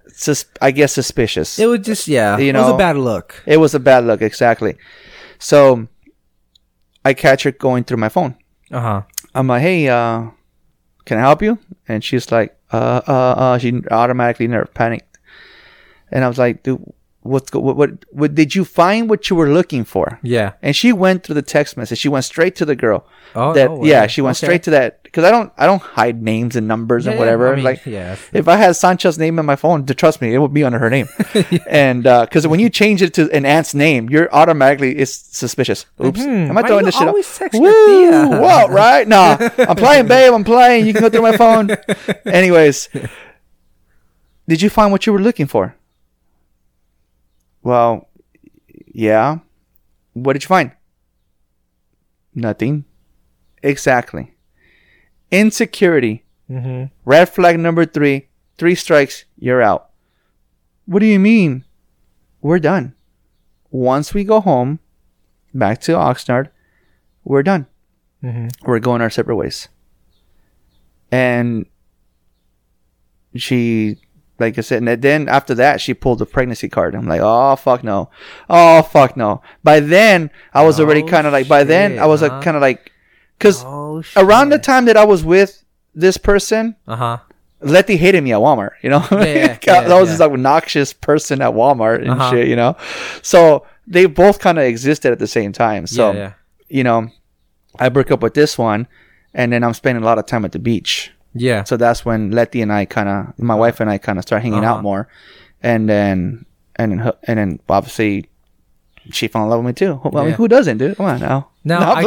B: sus- I guess suspicious.
C: It was just yeah.
B: You
C: it was
B: know,
C: a bad look.
B: It was a bad look, exactly. So I catch her going through my phone.
C: Uh huh.
B: I'm like, hey, uh, can I help you? And she's like, uh, uh, uh, she automatically nerve panicked. And I was like, dude, what's go- what, what what did you find what you were looking for?
C: Yeah.
B: And she went through the text message. She went straight to the girl.
C: Oh,
B: that
C: no
B: yeah, she went
C: Okay.
B: straight to that because I don't I don't hide names and numbers
C: Yeah,
B: and whatever.
C: I mean,
B: like
C: yeah.
B: if I had Sancho's name in my phone, to trust me, it would be under her name. And because when you change it to an aunt's name, you're automatically it's suspicious. Oops,
C: Hmm,
B: am I
C: why
B: throwing this shit
C: always
B: up? Woo, what right? Nah, I'm playing, babe. I'm playing. You can go through my phone. Anyways, did you find what you were looking for? Well, yeah. What did you find? Nothing. Exactly. Insecurity.
C: Mm-hmm.
B: Red flag number three. Three strikes, you're out. What do you mean? We're done. Once we go home, back to Oxnard, we're done.
C: Mm-hmm.
B: We're going our separate ways. And she, like I said, and then after that, she pulled the pregnancy card. I'm like, oh, fuck no. Oh, fuck no. By then, I was already
C: Oh,
B: kind of like, by then, I was like, kind of like, because
C: Oh,
B: around the time that I was with this person,
C: Uh huh.
B: Letty hated me at Walmart, you know?
C: Yeah, yeah,
B: that
C: yeah,
B: was this like obnoxious person at Walmart and
C: Uh-huh.
B: shit, you know? So they both kind of existed at the same time. So, you know, I broke up with this one and then I'm spending a lot of time at the beach.
C: Yeah.
B: So that's when Letty and I kind of, my wife and I kind of start hanging
C: Uh-huh.
B: out more. And then, and then, and then obviously she fell in love with me too. I mean, who doesn't, dude? Come on now.
C: Now,
B: No, I'm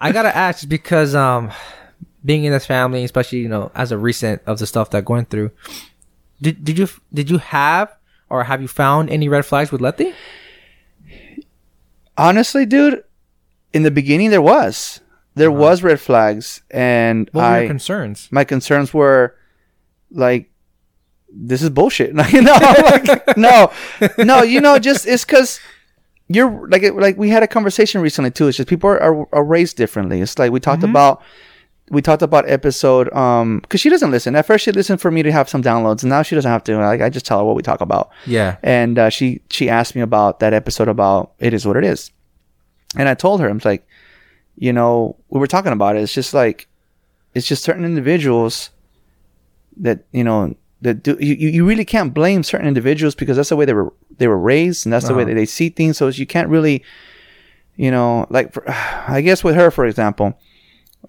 C: I- gotta ask because um being in this family, especially you know as a recent of the stuff that going through, did did you did you have or have you found any red flags with Letty?
B: Honestly, dude, in the beginning there was. There was red flags and
C: Uh-huh. What were
B: I
C: your concerns?
B: my concerns were like this is bullshit like, no like, no no you know just it's because you're like like we had a conversation recently too it's just people are, are, are raised differently it's like we talked
C: Mm-hmm.
B: about we talked about episode um because she doesn't listen at first she listened for me to have some downloads and now she doesn't have to like i just tell her what we talk about
C: Yeah.
B: and uh, she she asked me about that episode about it is what it is and i told her i'm like you know we were talking about it it's just like it's just certain individuals that you know that do you, you really can't blame certain individuals because that's the way they were they were raised and that's the way
C: Uh-huh.
B: that they see things so you can't really you know like for, i guess with her for example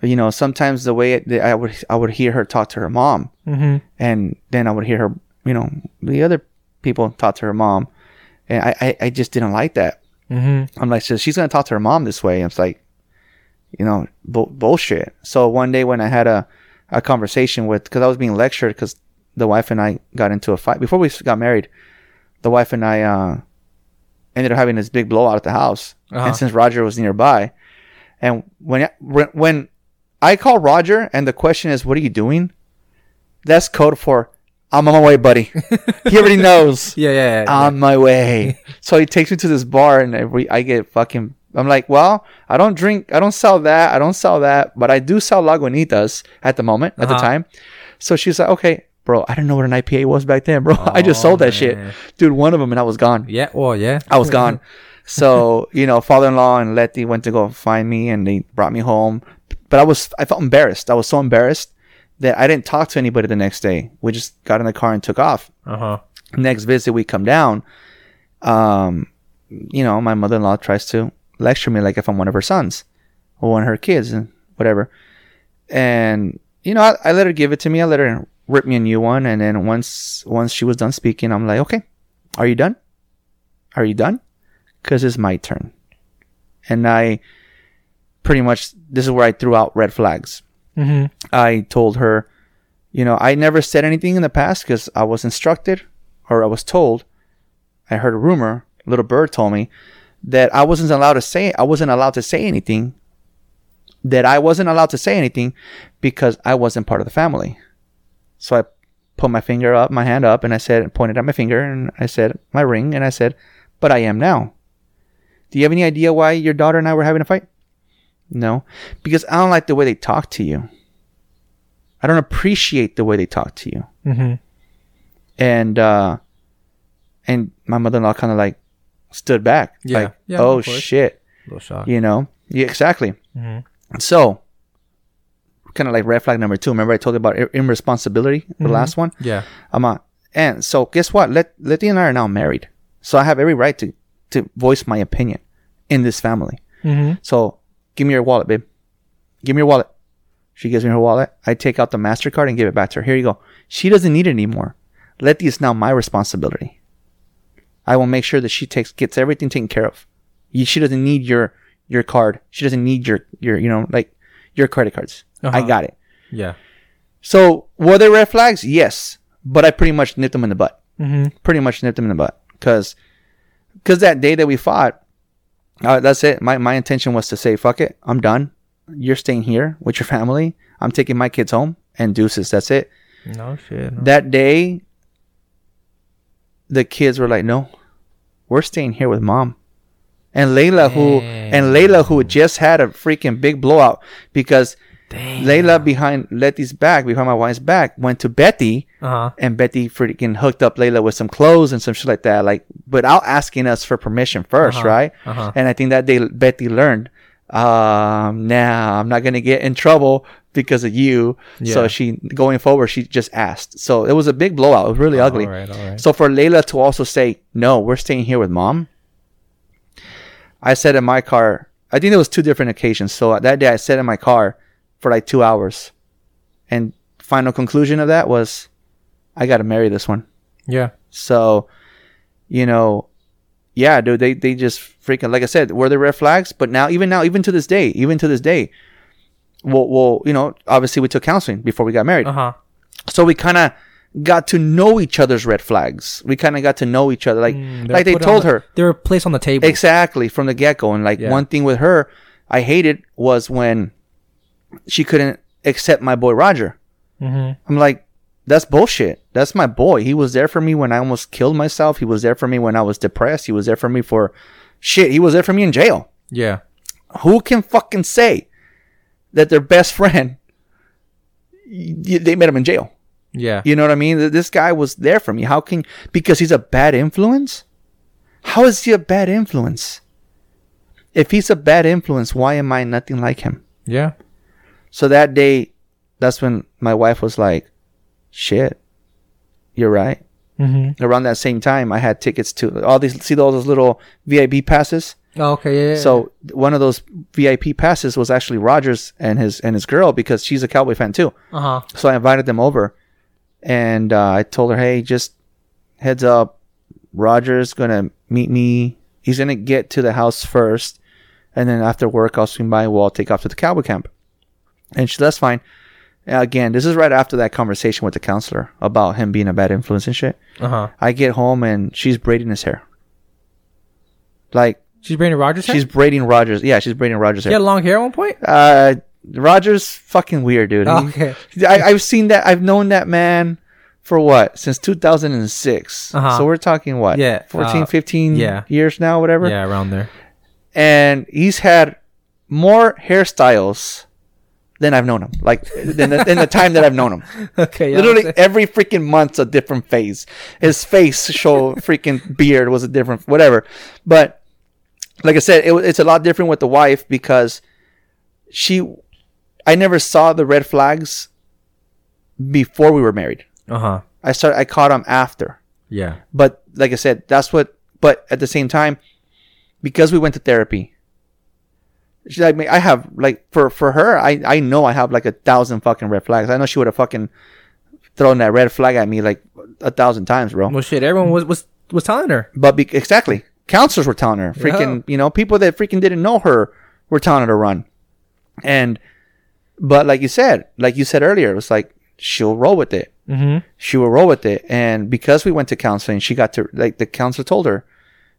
B: you know sometimes the way it, i would i would hear her talk to her mom
C: Mm-hmm.
B: and then I would hear her, you know, the other people talk to her mom, and I, I, I just didn't like that.
C: Mm-hmm.
B: I'm like, so she's gonna talk to her mom this way. I'm like, you know, bu- bullshit. So one day when I had a, a conversation with, because I was being lectured, because the wife and I got into a fight before we got married. The wife and I uh, ended up having this big blowout at the house,
C: Uh-huh.
B: and since Roger was nearby, and when when I call Roger and the question is, "What are you doing?" That's code for "I'm on my way, buddy." he already knows.
C: Yeah, yeah, yeah.
B: On my way. so he takes me to this bar, and every I get fucking. I'm like, well, I don't drink, I don't sell that, I don't sell that, but I do sell Lagunitas at the moment, at the
C: Uh-huh.
B: time. So she's like, okay, bro, I didn't know what an IPA was back then, bro. I just
C: Oh,
B: sold that shit, dude. One of them, and I was gone.
C: yeah. Well, yeah.
B: I was gone. So, you know, father-in-law and Letty went to go find me and they brought me home. But I was, I felt embarrassed. I was so embarrassed that I didn't talk to anybody the next day. We just got in the car and took off.
C: Uh huh.
B: Next visit, we come down. Um, you know, my mother-in-law tries to lecture me like if I'm one of her sons or one of her kids and whatever. And, you know, I, I let her give it to me. I let her rip me a new one. And then once, once she was done speaking, I'm like, okay, are you done? Are you done? Cause it's my turn. And I pretty much, this is where I threw out red flags.
C: Mm-hmm.
B: I told her, you know, I never said anything in the past because I was instructed or I was told. I heard a rumor, little bird told me that I wasn't allowed to say I wasn't allowed to say anything. That I wasn't allowed to say anything because I wasn't part of the family. So I put my finger up, my hand up, and I said, pointed at my finger, and I said, my ring, and I said, but I am now. Do you have any idea why your daughter and I were having a fight? No, because I don't like the way they talk to you. I don't appreciate the way they talk to you.
C: Mm-hmm.
B: And uh and my mother-in-law kind of like stood back,
C: Yeah.
B: like,
C: Yeah,
B: oh shit,
C: little shock.
B: you know? Yeah, exactly.
C: Mhm.
B: So, kind of like red flag number two. Remember I told you about ir- irresponsibility, the
C: Mhm.
B: last one.
C: Yeah.
B: I'm a, and so guess what? Let Letty and I are now married. So I have every right to to voice my opinion in this family.
C: Mm-hmm.
B: So give me your wallet, babe. Give me your wallet. She gives me her wallet. I take out the MasterCard and give it back to her. Here you go. She doesn't need it anymore. Letty is now my responsibility. I will make sure that she takes gets everything taken care of. You- She doesn't need your your card. She doesn't need your your you know like your credit cards. I
C: Uh-huh.
B: got it.
C: Yeah.
B: So were there red flags? Yes, but I pretty much nipped them in the butt.
C: Mm-hmm.
B: Pretty much nipped them in the butt because because that day that we fought, uh, that's it. My my intention was to say, "Fuck it, I'm done. You're staying here with your family. I'm taking my kids home and deuces. That's it."
C: No shit. no.
B: That day, the kids were like, "No, we're staying here with mom." And Layla, who and Layla, who just had a freaking big blowout because Layla behind Letty's back, behind my wife's back, went to Betty,
C: Uh huh.
B: and Betty freaking hooked up Layla with some clothes and some shit like that, like without asking us for permission 1st
C: Uh-huh,
B: right?
C: uh-huh.
B: And I think that day Betty learned, um, nah, I'm not gonna get in trouble because of you. So she going forward, she just asked. So it was a big blowout. It was really ugly.
C: All right. All right.
B: So for Layla to also say, no, we're staying here with mom. I sat in my car. I think it was two different occasions. So that day I sat in my car for like two hours. And final conclusion of that was I got to marry this one.
C: yeah.
B: So, you know, yeah, dude, they, they just freaking, like I said, were there red flags? But now, even now, even to this day, even to this day, well, well, you know, obviously we took counseling before we got married.
C: Uh huh.
B: So we kind of got to know each other's red flags. We kind of got to know each other. Like, like they told her
C: they were placed on the table.
B: exactly from the get go. And like
C: Yeah.
B: one thing with her, I hated was when she couldn't accept my boy Roger.
C: mm-hmm.
B: I'm like, that's bullshit. That's my boy. He was there for me when I almost killed myself. He was there for me when I was depressed. He was there for me for shit. He was there for me in jail.
C: Yeah.
B: Who can fucking say that their best friend, they met him in jail?
C: Yeah.
B: You know what I mean? This guy was there for me. How can because he's a bad influence? How is he a bad influence? If he's a bad influence, why am I nothing like him?
C: Yeah.
B: So that day, that's when my wife was like, "Shit, you're right."
C: Mm-hmm.
B: Around that same time, I had tickets to all these. See all those little VIP passes.
C: Oh, okay. Yeah. yeah,
B: So one of those VIP passes was actually Rogers and his and his girl because she's a Cowboy fan too.
C: Uh huh.
B: So I invited them over, and uh, I told her, "Hey, just heads up, Roger's gonna meet me. He's gonna get to the house first, and then after work, I'll swing by. and We'll take off to the cowboy camp." And she, that's fine. Again, this is right after that conversation with the counselor about him being a bad influence and shit.
C: Uh huh.
B: I get home and she's braiding his hair. Like
C: She's Brandon Rogers.
B: she's braiding Rogers. Yeah, she's braiding Rogers'
C: She had long hair at one point.
B: Uh, Rogers fucking weird, dude. He-
C: Okay.
B: I, I've seen that. I've known that man for what since 2006.
C: Uh-huh.
B: So we're talking what?
C: Yeah,
B: 14,
C: uh,
B: 15
C: yeah.
B: years now, whatever.
C: Yeah, around there.
B: And he's had more hairstyles than I've known him. Like in the, the time that I've known him.
C: Okay. Yeah,
B: Literally every freaking month's a different phase. His face show freaking beard was a different whatever. But like I said, it, it's a lot different with the wife because she, I never saw the red flags before we were married.
C: Uh huh.
B: I started, I caught them after.
C: Yeah.
B: But like I said, that's what. But at the same time, because we went to therapy, she's like. I have like for for her, I I know I have like a thousand fucking red flags. I know she would have fucking thrown that red flag at me like a thousand times, bro.
C: Well, shit. Everyone was was was telling her.
B: But be- exactly, counselors were telling her, freaking, you know, people that freaking didn't know her were telling her to run. And, but like you said, like you said earlier, it was like she'll roll with it.
C: Mm-hmm.
B: She will roll with it. And because we went to counseling, she got to like the counselor told her,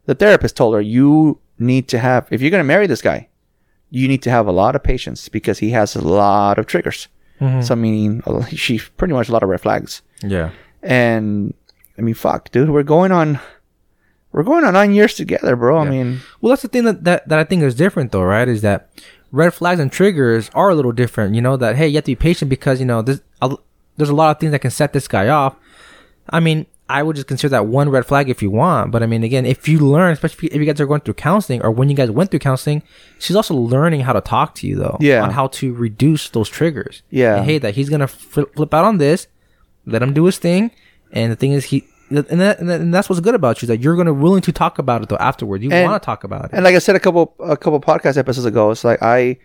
B: the therapist told her, you need to have if you're gonna marry this guy, you need to have a lot of patience because he has a lot of triggers. So meaning a- she pretty much a lot of red flags.
C: Yeah.
B: And I mean, fuck, dude, we're going on, we're going on nine years together, bro. I mean,
C: Well, that's the thing that, that that I think is different, though, right? Is that red flags and triggers are a little different. You know that hey, you have to be patient because you know there's a, there's a lot of things that can set this guy off. I mean, I would just consider that one red flag if you want, but I mean, again, if you learn, especially if you guys are going through counseling or when you guys went through counseling, she's also learning how to talk to you though,
B: Yeah.
C: on how to reduce those triggers.
B: Yeah.
C: And, hey, that he's gonna flip out on this, let him do his thing, and the thing is, he and, that, and, that, and that's what's good about you that you're gonna willing to talk about it though afterward. You want to talk about it.
B: And like I said a couple a couple podcast episodes ago, it's like I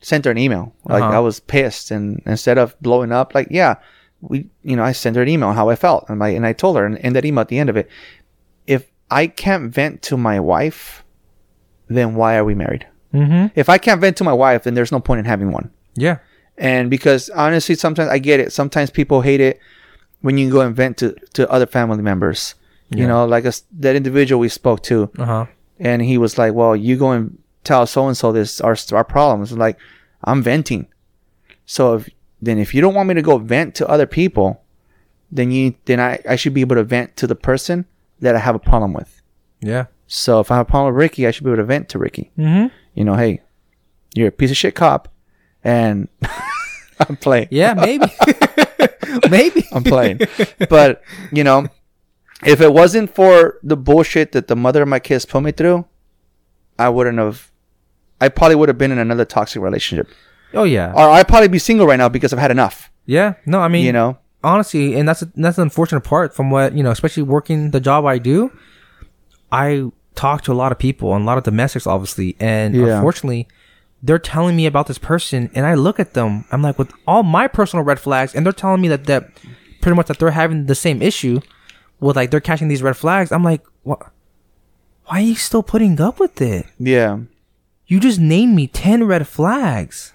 B: sent her an email. Like
C: Uh-huh.
B: I was pissed, and instead of blowing up, like yeah, we you know I sent her an email how I felt, and like and I told her in, in that email at the end of it, if I can't vent to my wife, then why are we married?
C: mm-hmm.
B: If I can't vent to my wife, then there's no point in having one.
C: Yeah.
B: And because honestly, sometimes I get it. Sometimes people hate it when you go and vent to, to other family members. You know, like us that individual we spoke to,
C: Uh huh.
B: and he was like, "Well, you go and tell so and so this our our problems." Like, I'm venting. So if, then, if you don't want me to go vent to other people, then you then I I should be able to vent to the person that I have a problem with.
C: Yeah.
B: So if I have a problem with Ricky, I should be able to vent to Ricky.
C: Mm-hmm.
B: You know, hey, you're a piece of shit cop, and I'm playing.
C: Yeah. Maybe. maybe.
B: I'm playing. but you know, if it wasn't for the bullshit that the mother of my kids put me through, I wouldn't have. I probably would have been in another toxic relationship,
C: Oh yeah.
B: or I'd probably be single right now because I've had enough.
C: Yeah. No, I mean,
B: You know,
C: honestly, and that's that's an unfortunate part from what you know, especially working the job I do. I talk to a lot of people and a lot of domestics, obviously, and
B: Yeah.
C: unfortunately, they're telling me about this person, and I look at them. I'm like, with all my personal red flags, and they're telling me that that pretty much that they're having the same issue with like they're catching these red flags. I'm like, what? Why are you still putting up with it?
B: yeah,
C: You just named me ten red flags.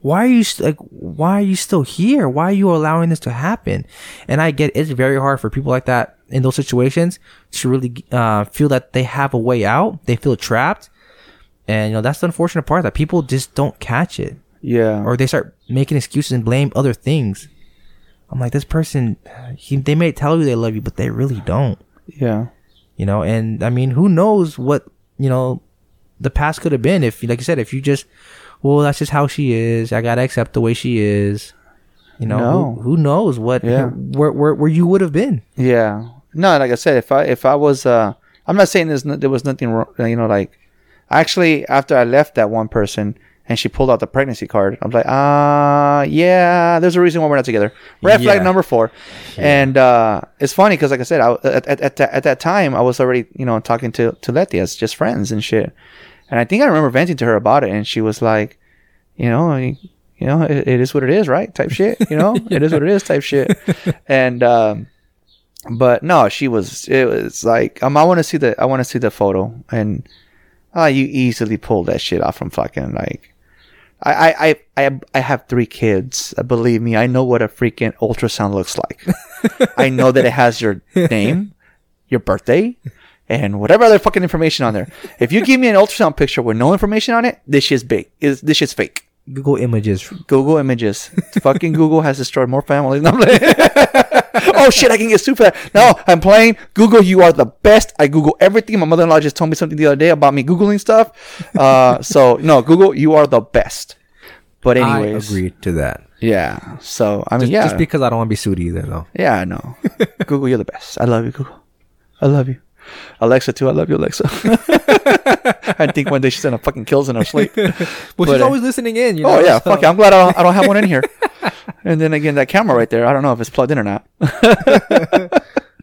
C: Why are you st- like? Why are you still here? Why are you allowing this to happen? And I get it's very hard for people like that in those situations to really uh, feel that they have a way out. They feel trapped, and you know that's the unfortunate part that people just don't catch it,
B: yeah,
C: or they start making excuses and blame other things. I'm like, this person, he, they may tell you they love you, but they really don't
B: yeah,
C: you know and i mean who knows what you know the past could have been if like you said if you just well that's just how she is i gotta accept the way she is you know
B: No.
C: who, who knows what
B: Yeah.
C: where, where where you would have been
B: yeah. No, like I said, if I if I was, uh, I'm not saying there's no, there was nothing wrong. You know, like actually after I left that one person. And she pulled out the pregnancy card. I was like, ah, yeah. There's a reason why we're not together. Red flag number four. And uh, it's funny because, like I said, I, at, at, at, that, at that time, I was already, you know, talking to, to Letty as just friends and shit. And I think I remember venting to her about it. And she was like, you know, I- you know, it, it is what it is, right? Type shit, you know, it is what it is, type shit. And, um, but no, she was, it was like, um, I want to see the, I want to see the photo. And, ah, you easily pull that shit off from fucking like, I, I, I, I, I have three kids. Uh, Believe me, I know what a freaking ultrasound looks like. I know that it has your name, your birthday, and whatever other fucking information on there. If you give me an ultrasound picture with no information on it, this shit's big. Is this shit's fake?
C: Google images
B: Google images. fucking Google has destroyed more families. No, oh shit, I can get sued for that. No, I'm playing Google. You are the best. I Google everything. My mother-in-law just told me something the other day about me Googling stuff. Uh, so no, Google, you are the best. But anyways,
C: i agree to that
B: yeah. So I mean,
C: just,
B: yeah,
C: just because i don't want to be sued either though
B: yeah. I know. Google, you're the best. I love you, Google. I love you. Alexa too. I love you, Alexa. I think one day she's gonna fucking kills in her sleep.
C: well
B: But,
C: she's
B: uh,
C: always listening in you know
B: Oh yeah,
C: so-
B: fuck it. I'm glad I don't, I don't have one in here. and then again, that camera right there, I don't know if it's plugged in or not.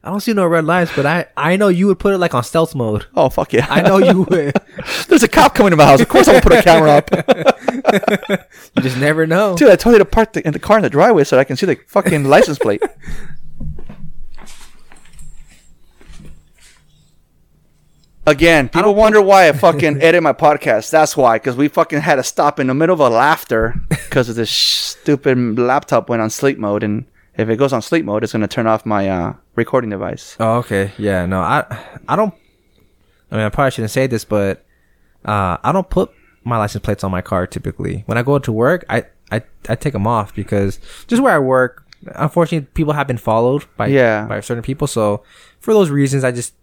C: i don't see no red lights but i i know you would put it like on stealth mode
B: Oh fuck yeah!
C: i know you would
B: There's a cop coming to my house. Of course, I will put a camera up.
C: you just never know
B: Dude, I told you to park the, in the car in the driveway so I can see the fucking license plate. Again, people wonder why I fucking edit my podcast. That's why, because we fucking had to stop in the middle of a laughter because of this stupid laptop went on sleep mode, and if it goes on sleep mode, it's gonna turn off my uh, recording device.
C: Oh, okay. Yeah, no, I I don't I mean I probably shouldn't say this, but uh I don't put my license plates on my car typically. When I go to work, I I, I take them off because just where I work, unfortunately people have been followed by
B: Yeah.
C: by certain people, so for those reasons I just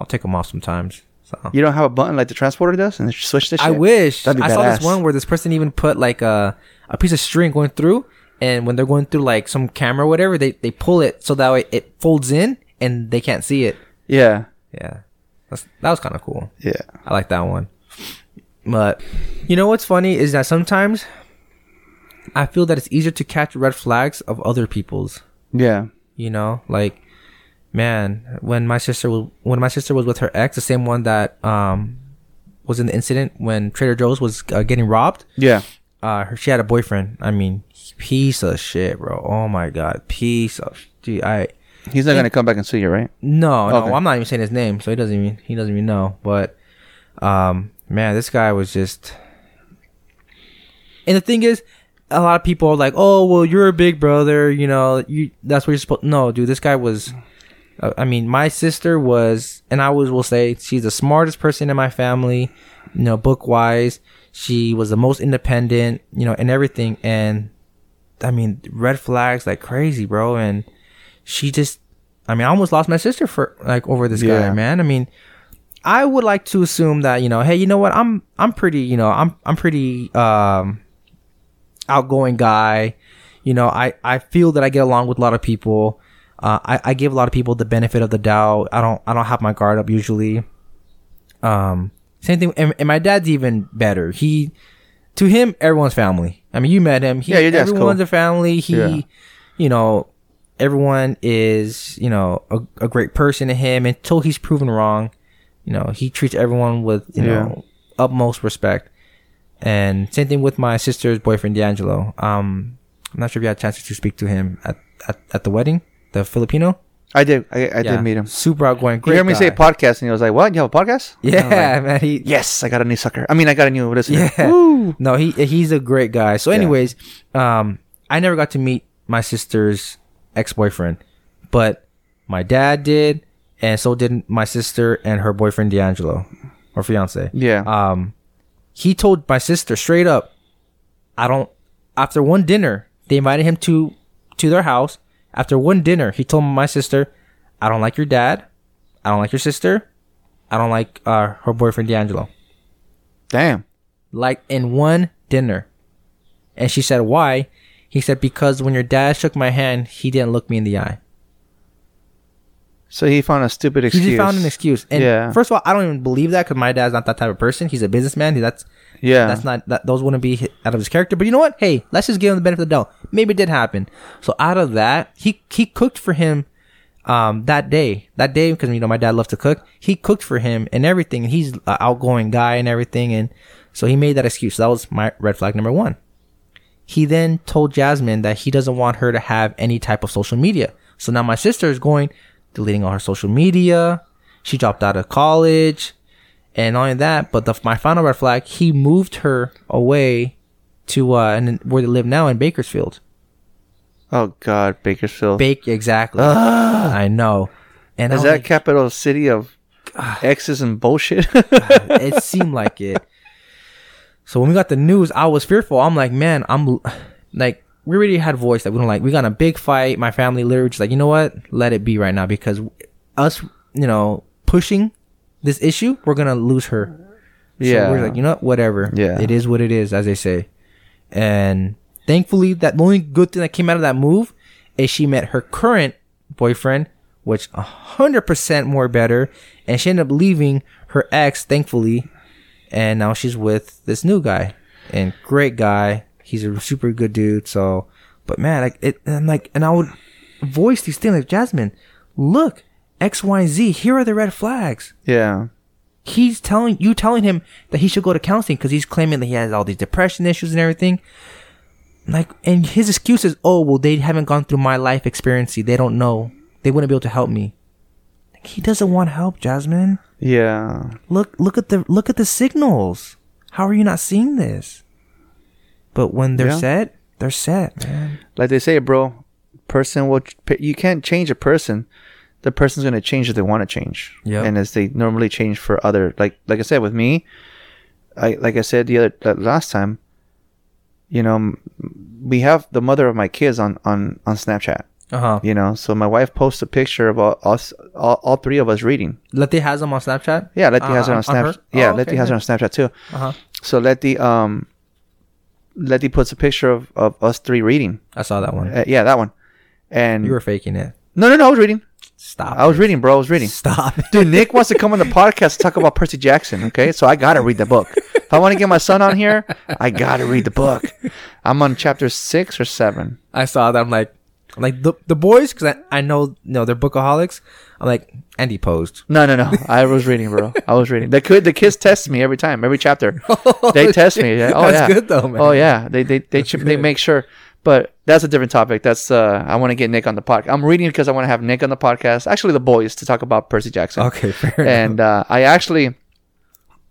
C: I'll take them off sometimes. So
B: You don't have a button like the transporter does, and switch this.
C: I wish
B: That'd be
C: I saw this
B: badass.
C: one where this person even put like a a piece of string going through, and when they're going through like some camera or whatever, they they pull it so that way it folds in and they can't see it.
B: Yeah,
C: Yeah, That's, that was kind of cool.
B: yeah,
C: I like that one. But you know what's funny is that sometimes I feel that it's easier to catch red flags of other people's.
B: yeah,
C: You know, like man, when my sister was when my sister was with her ex, the same one that um was in the incident when Trader Joe's was uh, getting robbed.
B: Yeah.
C: Uh, her, she had a boyfriend. I mean, piece of shit, bro. Oh my god, piece of dude. I
B: He's not gonna come back and see you, right?
C: no, no, I'm not even saying his name, so he doesn't even he doesn't even know. But um, man, this guy was just. And the thing is, a lot of people are like, "Oh, well, you're a big brother, you know, you that's what you're supposed." No, dude, this guy was. I mean, my sister was, and I always will say, she's the smartest person in my family, you know, book wise. She was the most independent, you know, and everything. And I mean, red flags like crazy, bro. And she just, I mean, I almost lost my sister for like over this guy, man. I mean, I would like to assume that you know, hey, you know what? I'm I'm pretty, you know, I'm I'm pretty um outgoing guy. You know, I I feel that I get along with a lot of people. Uh, I I give a lot of people the benefit of the doubt. I don't I don't have my guard up usually. Um, same thing, and, and my dad's even better. He to him, everyone's family. I mean, you met him. He,
B: Yeah, your dad's
C: everyone's
B: cool.
C: a family. He,
B: Yeah.
C: you know, everyone is, you know, a, a great person to him until he's proven wrong. You know, he treats everyone with, you
B: Yeah.
C: know, utmost respect. And same thing with my sister's boyfriend, D'Angelo. Um, I'm not sure if you had a chance to speak to him at, at, at the wedding, the Filipino.
B: I did. I, I
C: Yeah,
B: did meet him.
C: Super outgoing.
B: He
C: Great
B: heard me say podcast, and he was like, "What? You have a podcast?" Was like,
C: Yeah, man. He,
B: yes, I got a new sucker. I mean, I got a new listener.
C: Yeah.
B: Woo.
C: No, he he's a great guy. So,
B: Yeah.
C: anyways, um, I never got to meet my sister's ex boyfriend, but my dad did, and so did my sister and her boyfriend D'Angelo, or fiance.
B: Yeah.
C: Um, he told my sister straight up, I don't. After one dinner, they invited him to to their house. After one dinner, he told my sister, "I don't like your dad. I don't like your sister. I don't like uh, her boyfriend D'Angelo."
B: Damn.
C: like in one dinner. And she said, Why? He said, Because when your dad shook my hand, he didn't look me in the eye.
B: So he found a stupid excuse.
C: He found an excuse. And
B: Yeah.
C: first of all, I don't even believe that because my dad's not that type of person. He's a businessman. He, that's
B: Yeah.
C: that's not that those wouldn't be out of his character. But you know what? Hey, let's just give him the benefit of the doubt. Maybe it did happen. So out of that, he he cooked for him um that day. That day because you know my dad loves to cook. He cooked for him and everything. He's an outgoing guy and everything. And so he made that excuse. that was my red flag number one. He then told Jasmine that he doesn't want her to have any type of social media. So now my sister is going deleting all her social media. She dropped out of college. And not only that, but the my final red flag, he moved her away to uh and where they live now in Bakersfield.
B: oh God, Bakersfield.
C: Bake exactly. I know. And
B: Is that
C: like,
B: capital city of X's and bullshit?
C: it seemed like it. So when we got the news, I was fearful. I'm like, man, I'm like, we already had voice that we don't like. We got a big fight. My family literally just like, you know what? Let it be right now because us, you know, pushing this issue, we're gonna lose her. So
B: Yeah.
C: we're like, you know, what? whatever.
B: Yeah.
C: it is what it is, as they say. And thankfully, that the only good thing that came out of that move is she met her current boyfriend, which a hundred percent more better, and she ended up leaving her ex, thankfully, and now she's with this new guy, and great guy. He's a super good dude. So, but man, like it, I'm like, and I would voice these things like Jasmine, look, X, Y, Z. Here are the red flags
B: yeah.
C: he's telling you telling him that he should go to counseling because he's claiming that he has all these depression issues and everything. Like, and his excuse is, "Oh, well, they haven't gone through my life experience. They don't know. They wouldn't be able to help me." Like, he doesn't want help, Jasmine.
B: Yeah.
C: Look, look at the look at the signals. How are you not seeing this? But when they're
B: Yeah.
C: set, they're set, man.
B: Like they say, bro, person will. You can't change a person. The person's gonna change if they want to change.
C: Yep.
B: And as they normally change for other, like like I said with me, I like I said the other uh, last time. You know, we have the mother of my kids on on on Snapchat.
C: Uh huh.
B: You know, so my wife posts a picture of all, us, all, all three of us reading.
C: Letty has them on Snapchat.
B: Yeah, Letty
C: Uh,
B: has it on
C: on-
B: Yeah,
C: Oh,
B: Letty
C: okay,
B: has it on. Snapchat too.
C: Uh huh.
B: So Letty, um, Letty puts a picture of, of us three reading.
C: I saw that one.
B: Uh, yeah, that one. And
C: You were faking it.
B: no, no, no, I was reading.
C: Stop.
B: I was reading, bro. I was reading.
C: Stop.
B: Dude, Nick wants to come on the podcast to talk about Percy Jackson. Okay, so I gotta read the book. If I want to get my son on here, I gotta read the book. I'm on chapter six or seven.
C: I saw that. I'm like, Like the the boys, because I, I know know they're bookaholics. I'm like Andy posed.
B: No, no, no. I was reading, bro. I was reading. The kid, the kids test me every time, every chapter. They oh, test me. Oh
C: That's
B: yeah.
C: good though, man.
B: Oh yeah. They they they ch- they make sure. But that's a different topic. That's uh, I want to get Nick on the podcast. I'm reading because I want to have Nick on the podcast. Actually, the boys to talk about Percy Jackson.
C: Okay, fair
B: and uh, I actually,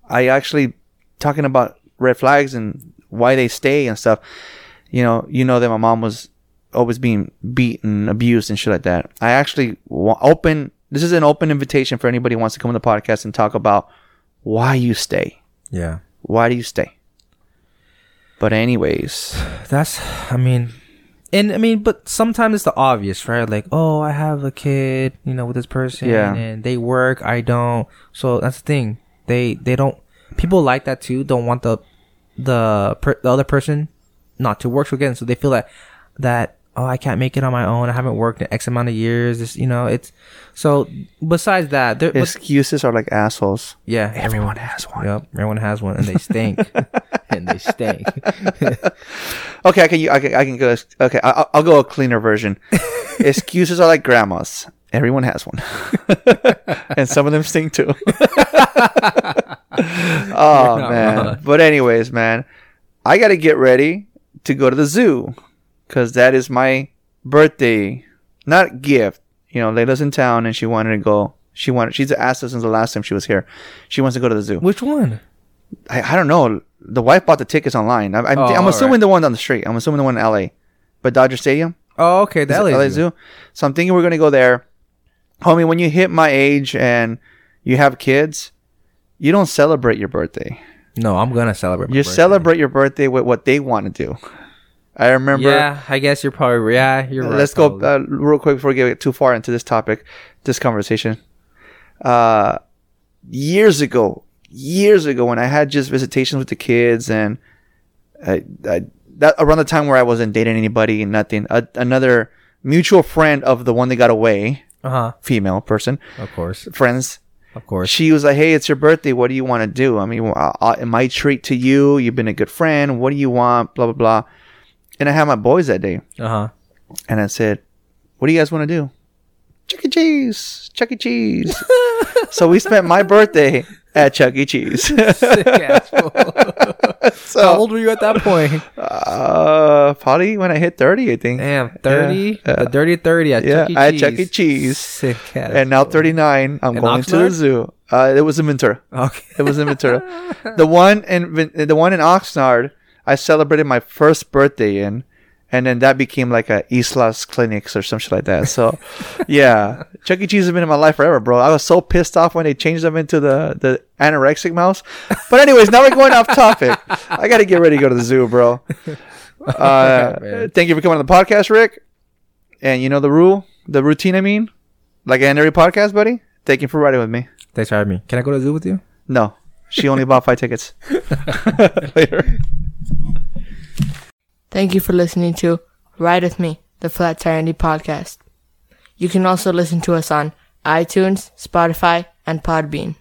B: I actually talking about red flags and why they stay and stuff. You know, you know that my mom was always being beaten, abused, and shit like that. I actually open. This is an open invitation for anybody who wants to come on the podcast and talk about why you stay.
C: Yeah,
B: Why do you stay? But anyways,
C: that's. I mean, and I mean, but sometimes it's the obvious, right? Like, oh, I have a kid, you know, with this person,
B: Yeah.
C: and they work, I don't. So that's the thing. They they don't. People like that too. Don't want the the per, the other person not to work again. So they feel that that oh, I can't make it on my own. I haven't worked in X amount of years. This, you know, it's so. Besides that, there. but-
B: excuses are like assholes.
C: yeah,
B: Everyone has one.
C: Yep, everyone has one, and they stink, and they stink.
B: Okay, I can. I can. I can go. Okay, I- I'll, I'll go a cleaner version. Excuses are like grandmas. Everyone has one, and some of them stink too. oh man!
C: wrong.
B: But anyways, man, I got to get ready to go to the zoo because that is my birthday, not gift. You know, Layla's in town and she wanted to go. She wanted. She's asked us since the last time she was here. She wants to go to the zoo.
C: Which one?
B: I, I don't know. The wife bought the tickets online. I, I'm,
C: Oh,
B: I'm assuming
C: alright.
B: the one on the street. I'm assuming the one in LA, but Dodger Stadium,
C: Oh, okay, the LA,
B: LA
C: Zoo.
B: Zoo. So I'm thinking we're gonna go there, homie. When you hit my age and you have kids, you don't celebrate your birthday.
C: No, I'm gonna celebrate. My
B: You
C: birthday.
B: celebrate your birthday with what they want to do. I remember.
C: Yeah, I guess you're probably yeah. You're right.
B: Let's go uh, real quick before we get too far into this topic, this conversation. Uh, years ago, years ago, when I had just visitations with the kids, and I, I, that around the time where I wasn't dating anybody and nothing, a, another mutual friend of the one that got away,
C: Uh huh.
B: female person,
C: Of course,
B: friends.
C: of course.
B: She was like, "Hey, it's your birthday. What do you want to do? I mean, I, I, my treat to you. You've been a good friend. What do you want? Blah blah blah." And I had my boys that day.
C: Uh huh.
B: And I said, What do you guys want to do? Chuck E. Cheese. Chuck E. Cheese. so we spent my birthday at Chuck E. Cheese.
C: How
B: so,
C: old were you at that point?
B: uh, probably when I hit 30, I think.
C: Damn, thirty.
B: Yeah.
C: The dirty thirty at
B: Yeah,
C: Chuck E.
B: at
C: Cheese.
B: Chuck E. Cheese.
C: Sick ass.
B: And now 39, I'm
C: In
B: going to the zoo. Uh, it was in Ventura.
C: Okay.
B: It was in Ventura. the one in the one in Oxnard, I celebrated my first birthday in, and then that became like a Islas Clinics or some shit like that. So, yeah, Chuck E. Cheese has been in my life forever, bro. I was so pissed off when they changed them into the the anorexic mouse. But anyways, now we're going off topic. I got to get ready to go to the zoo, bro. Uh,
C: man.
B: thank you for coming on the podcast, Rick. And you know the rule, the routine. I mean, like I end every podcast, buddy. Thank you for riding with me.
C: Thanks for having me. Can I go to the zoo with you?
B: No, she only bought five tickets. Later.
A: Thank you for listening to Ride With Me, the Flat Tire Indie podcast. You can also listen to us on iTunes, Spotify, and Podbean.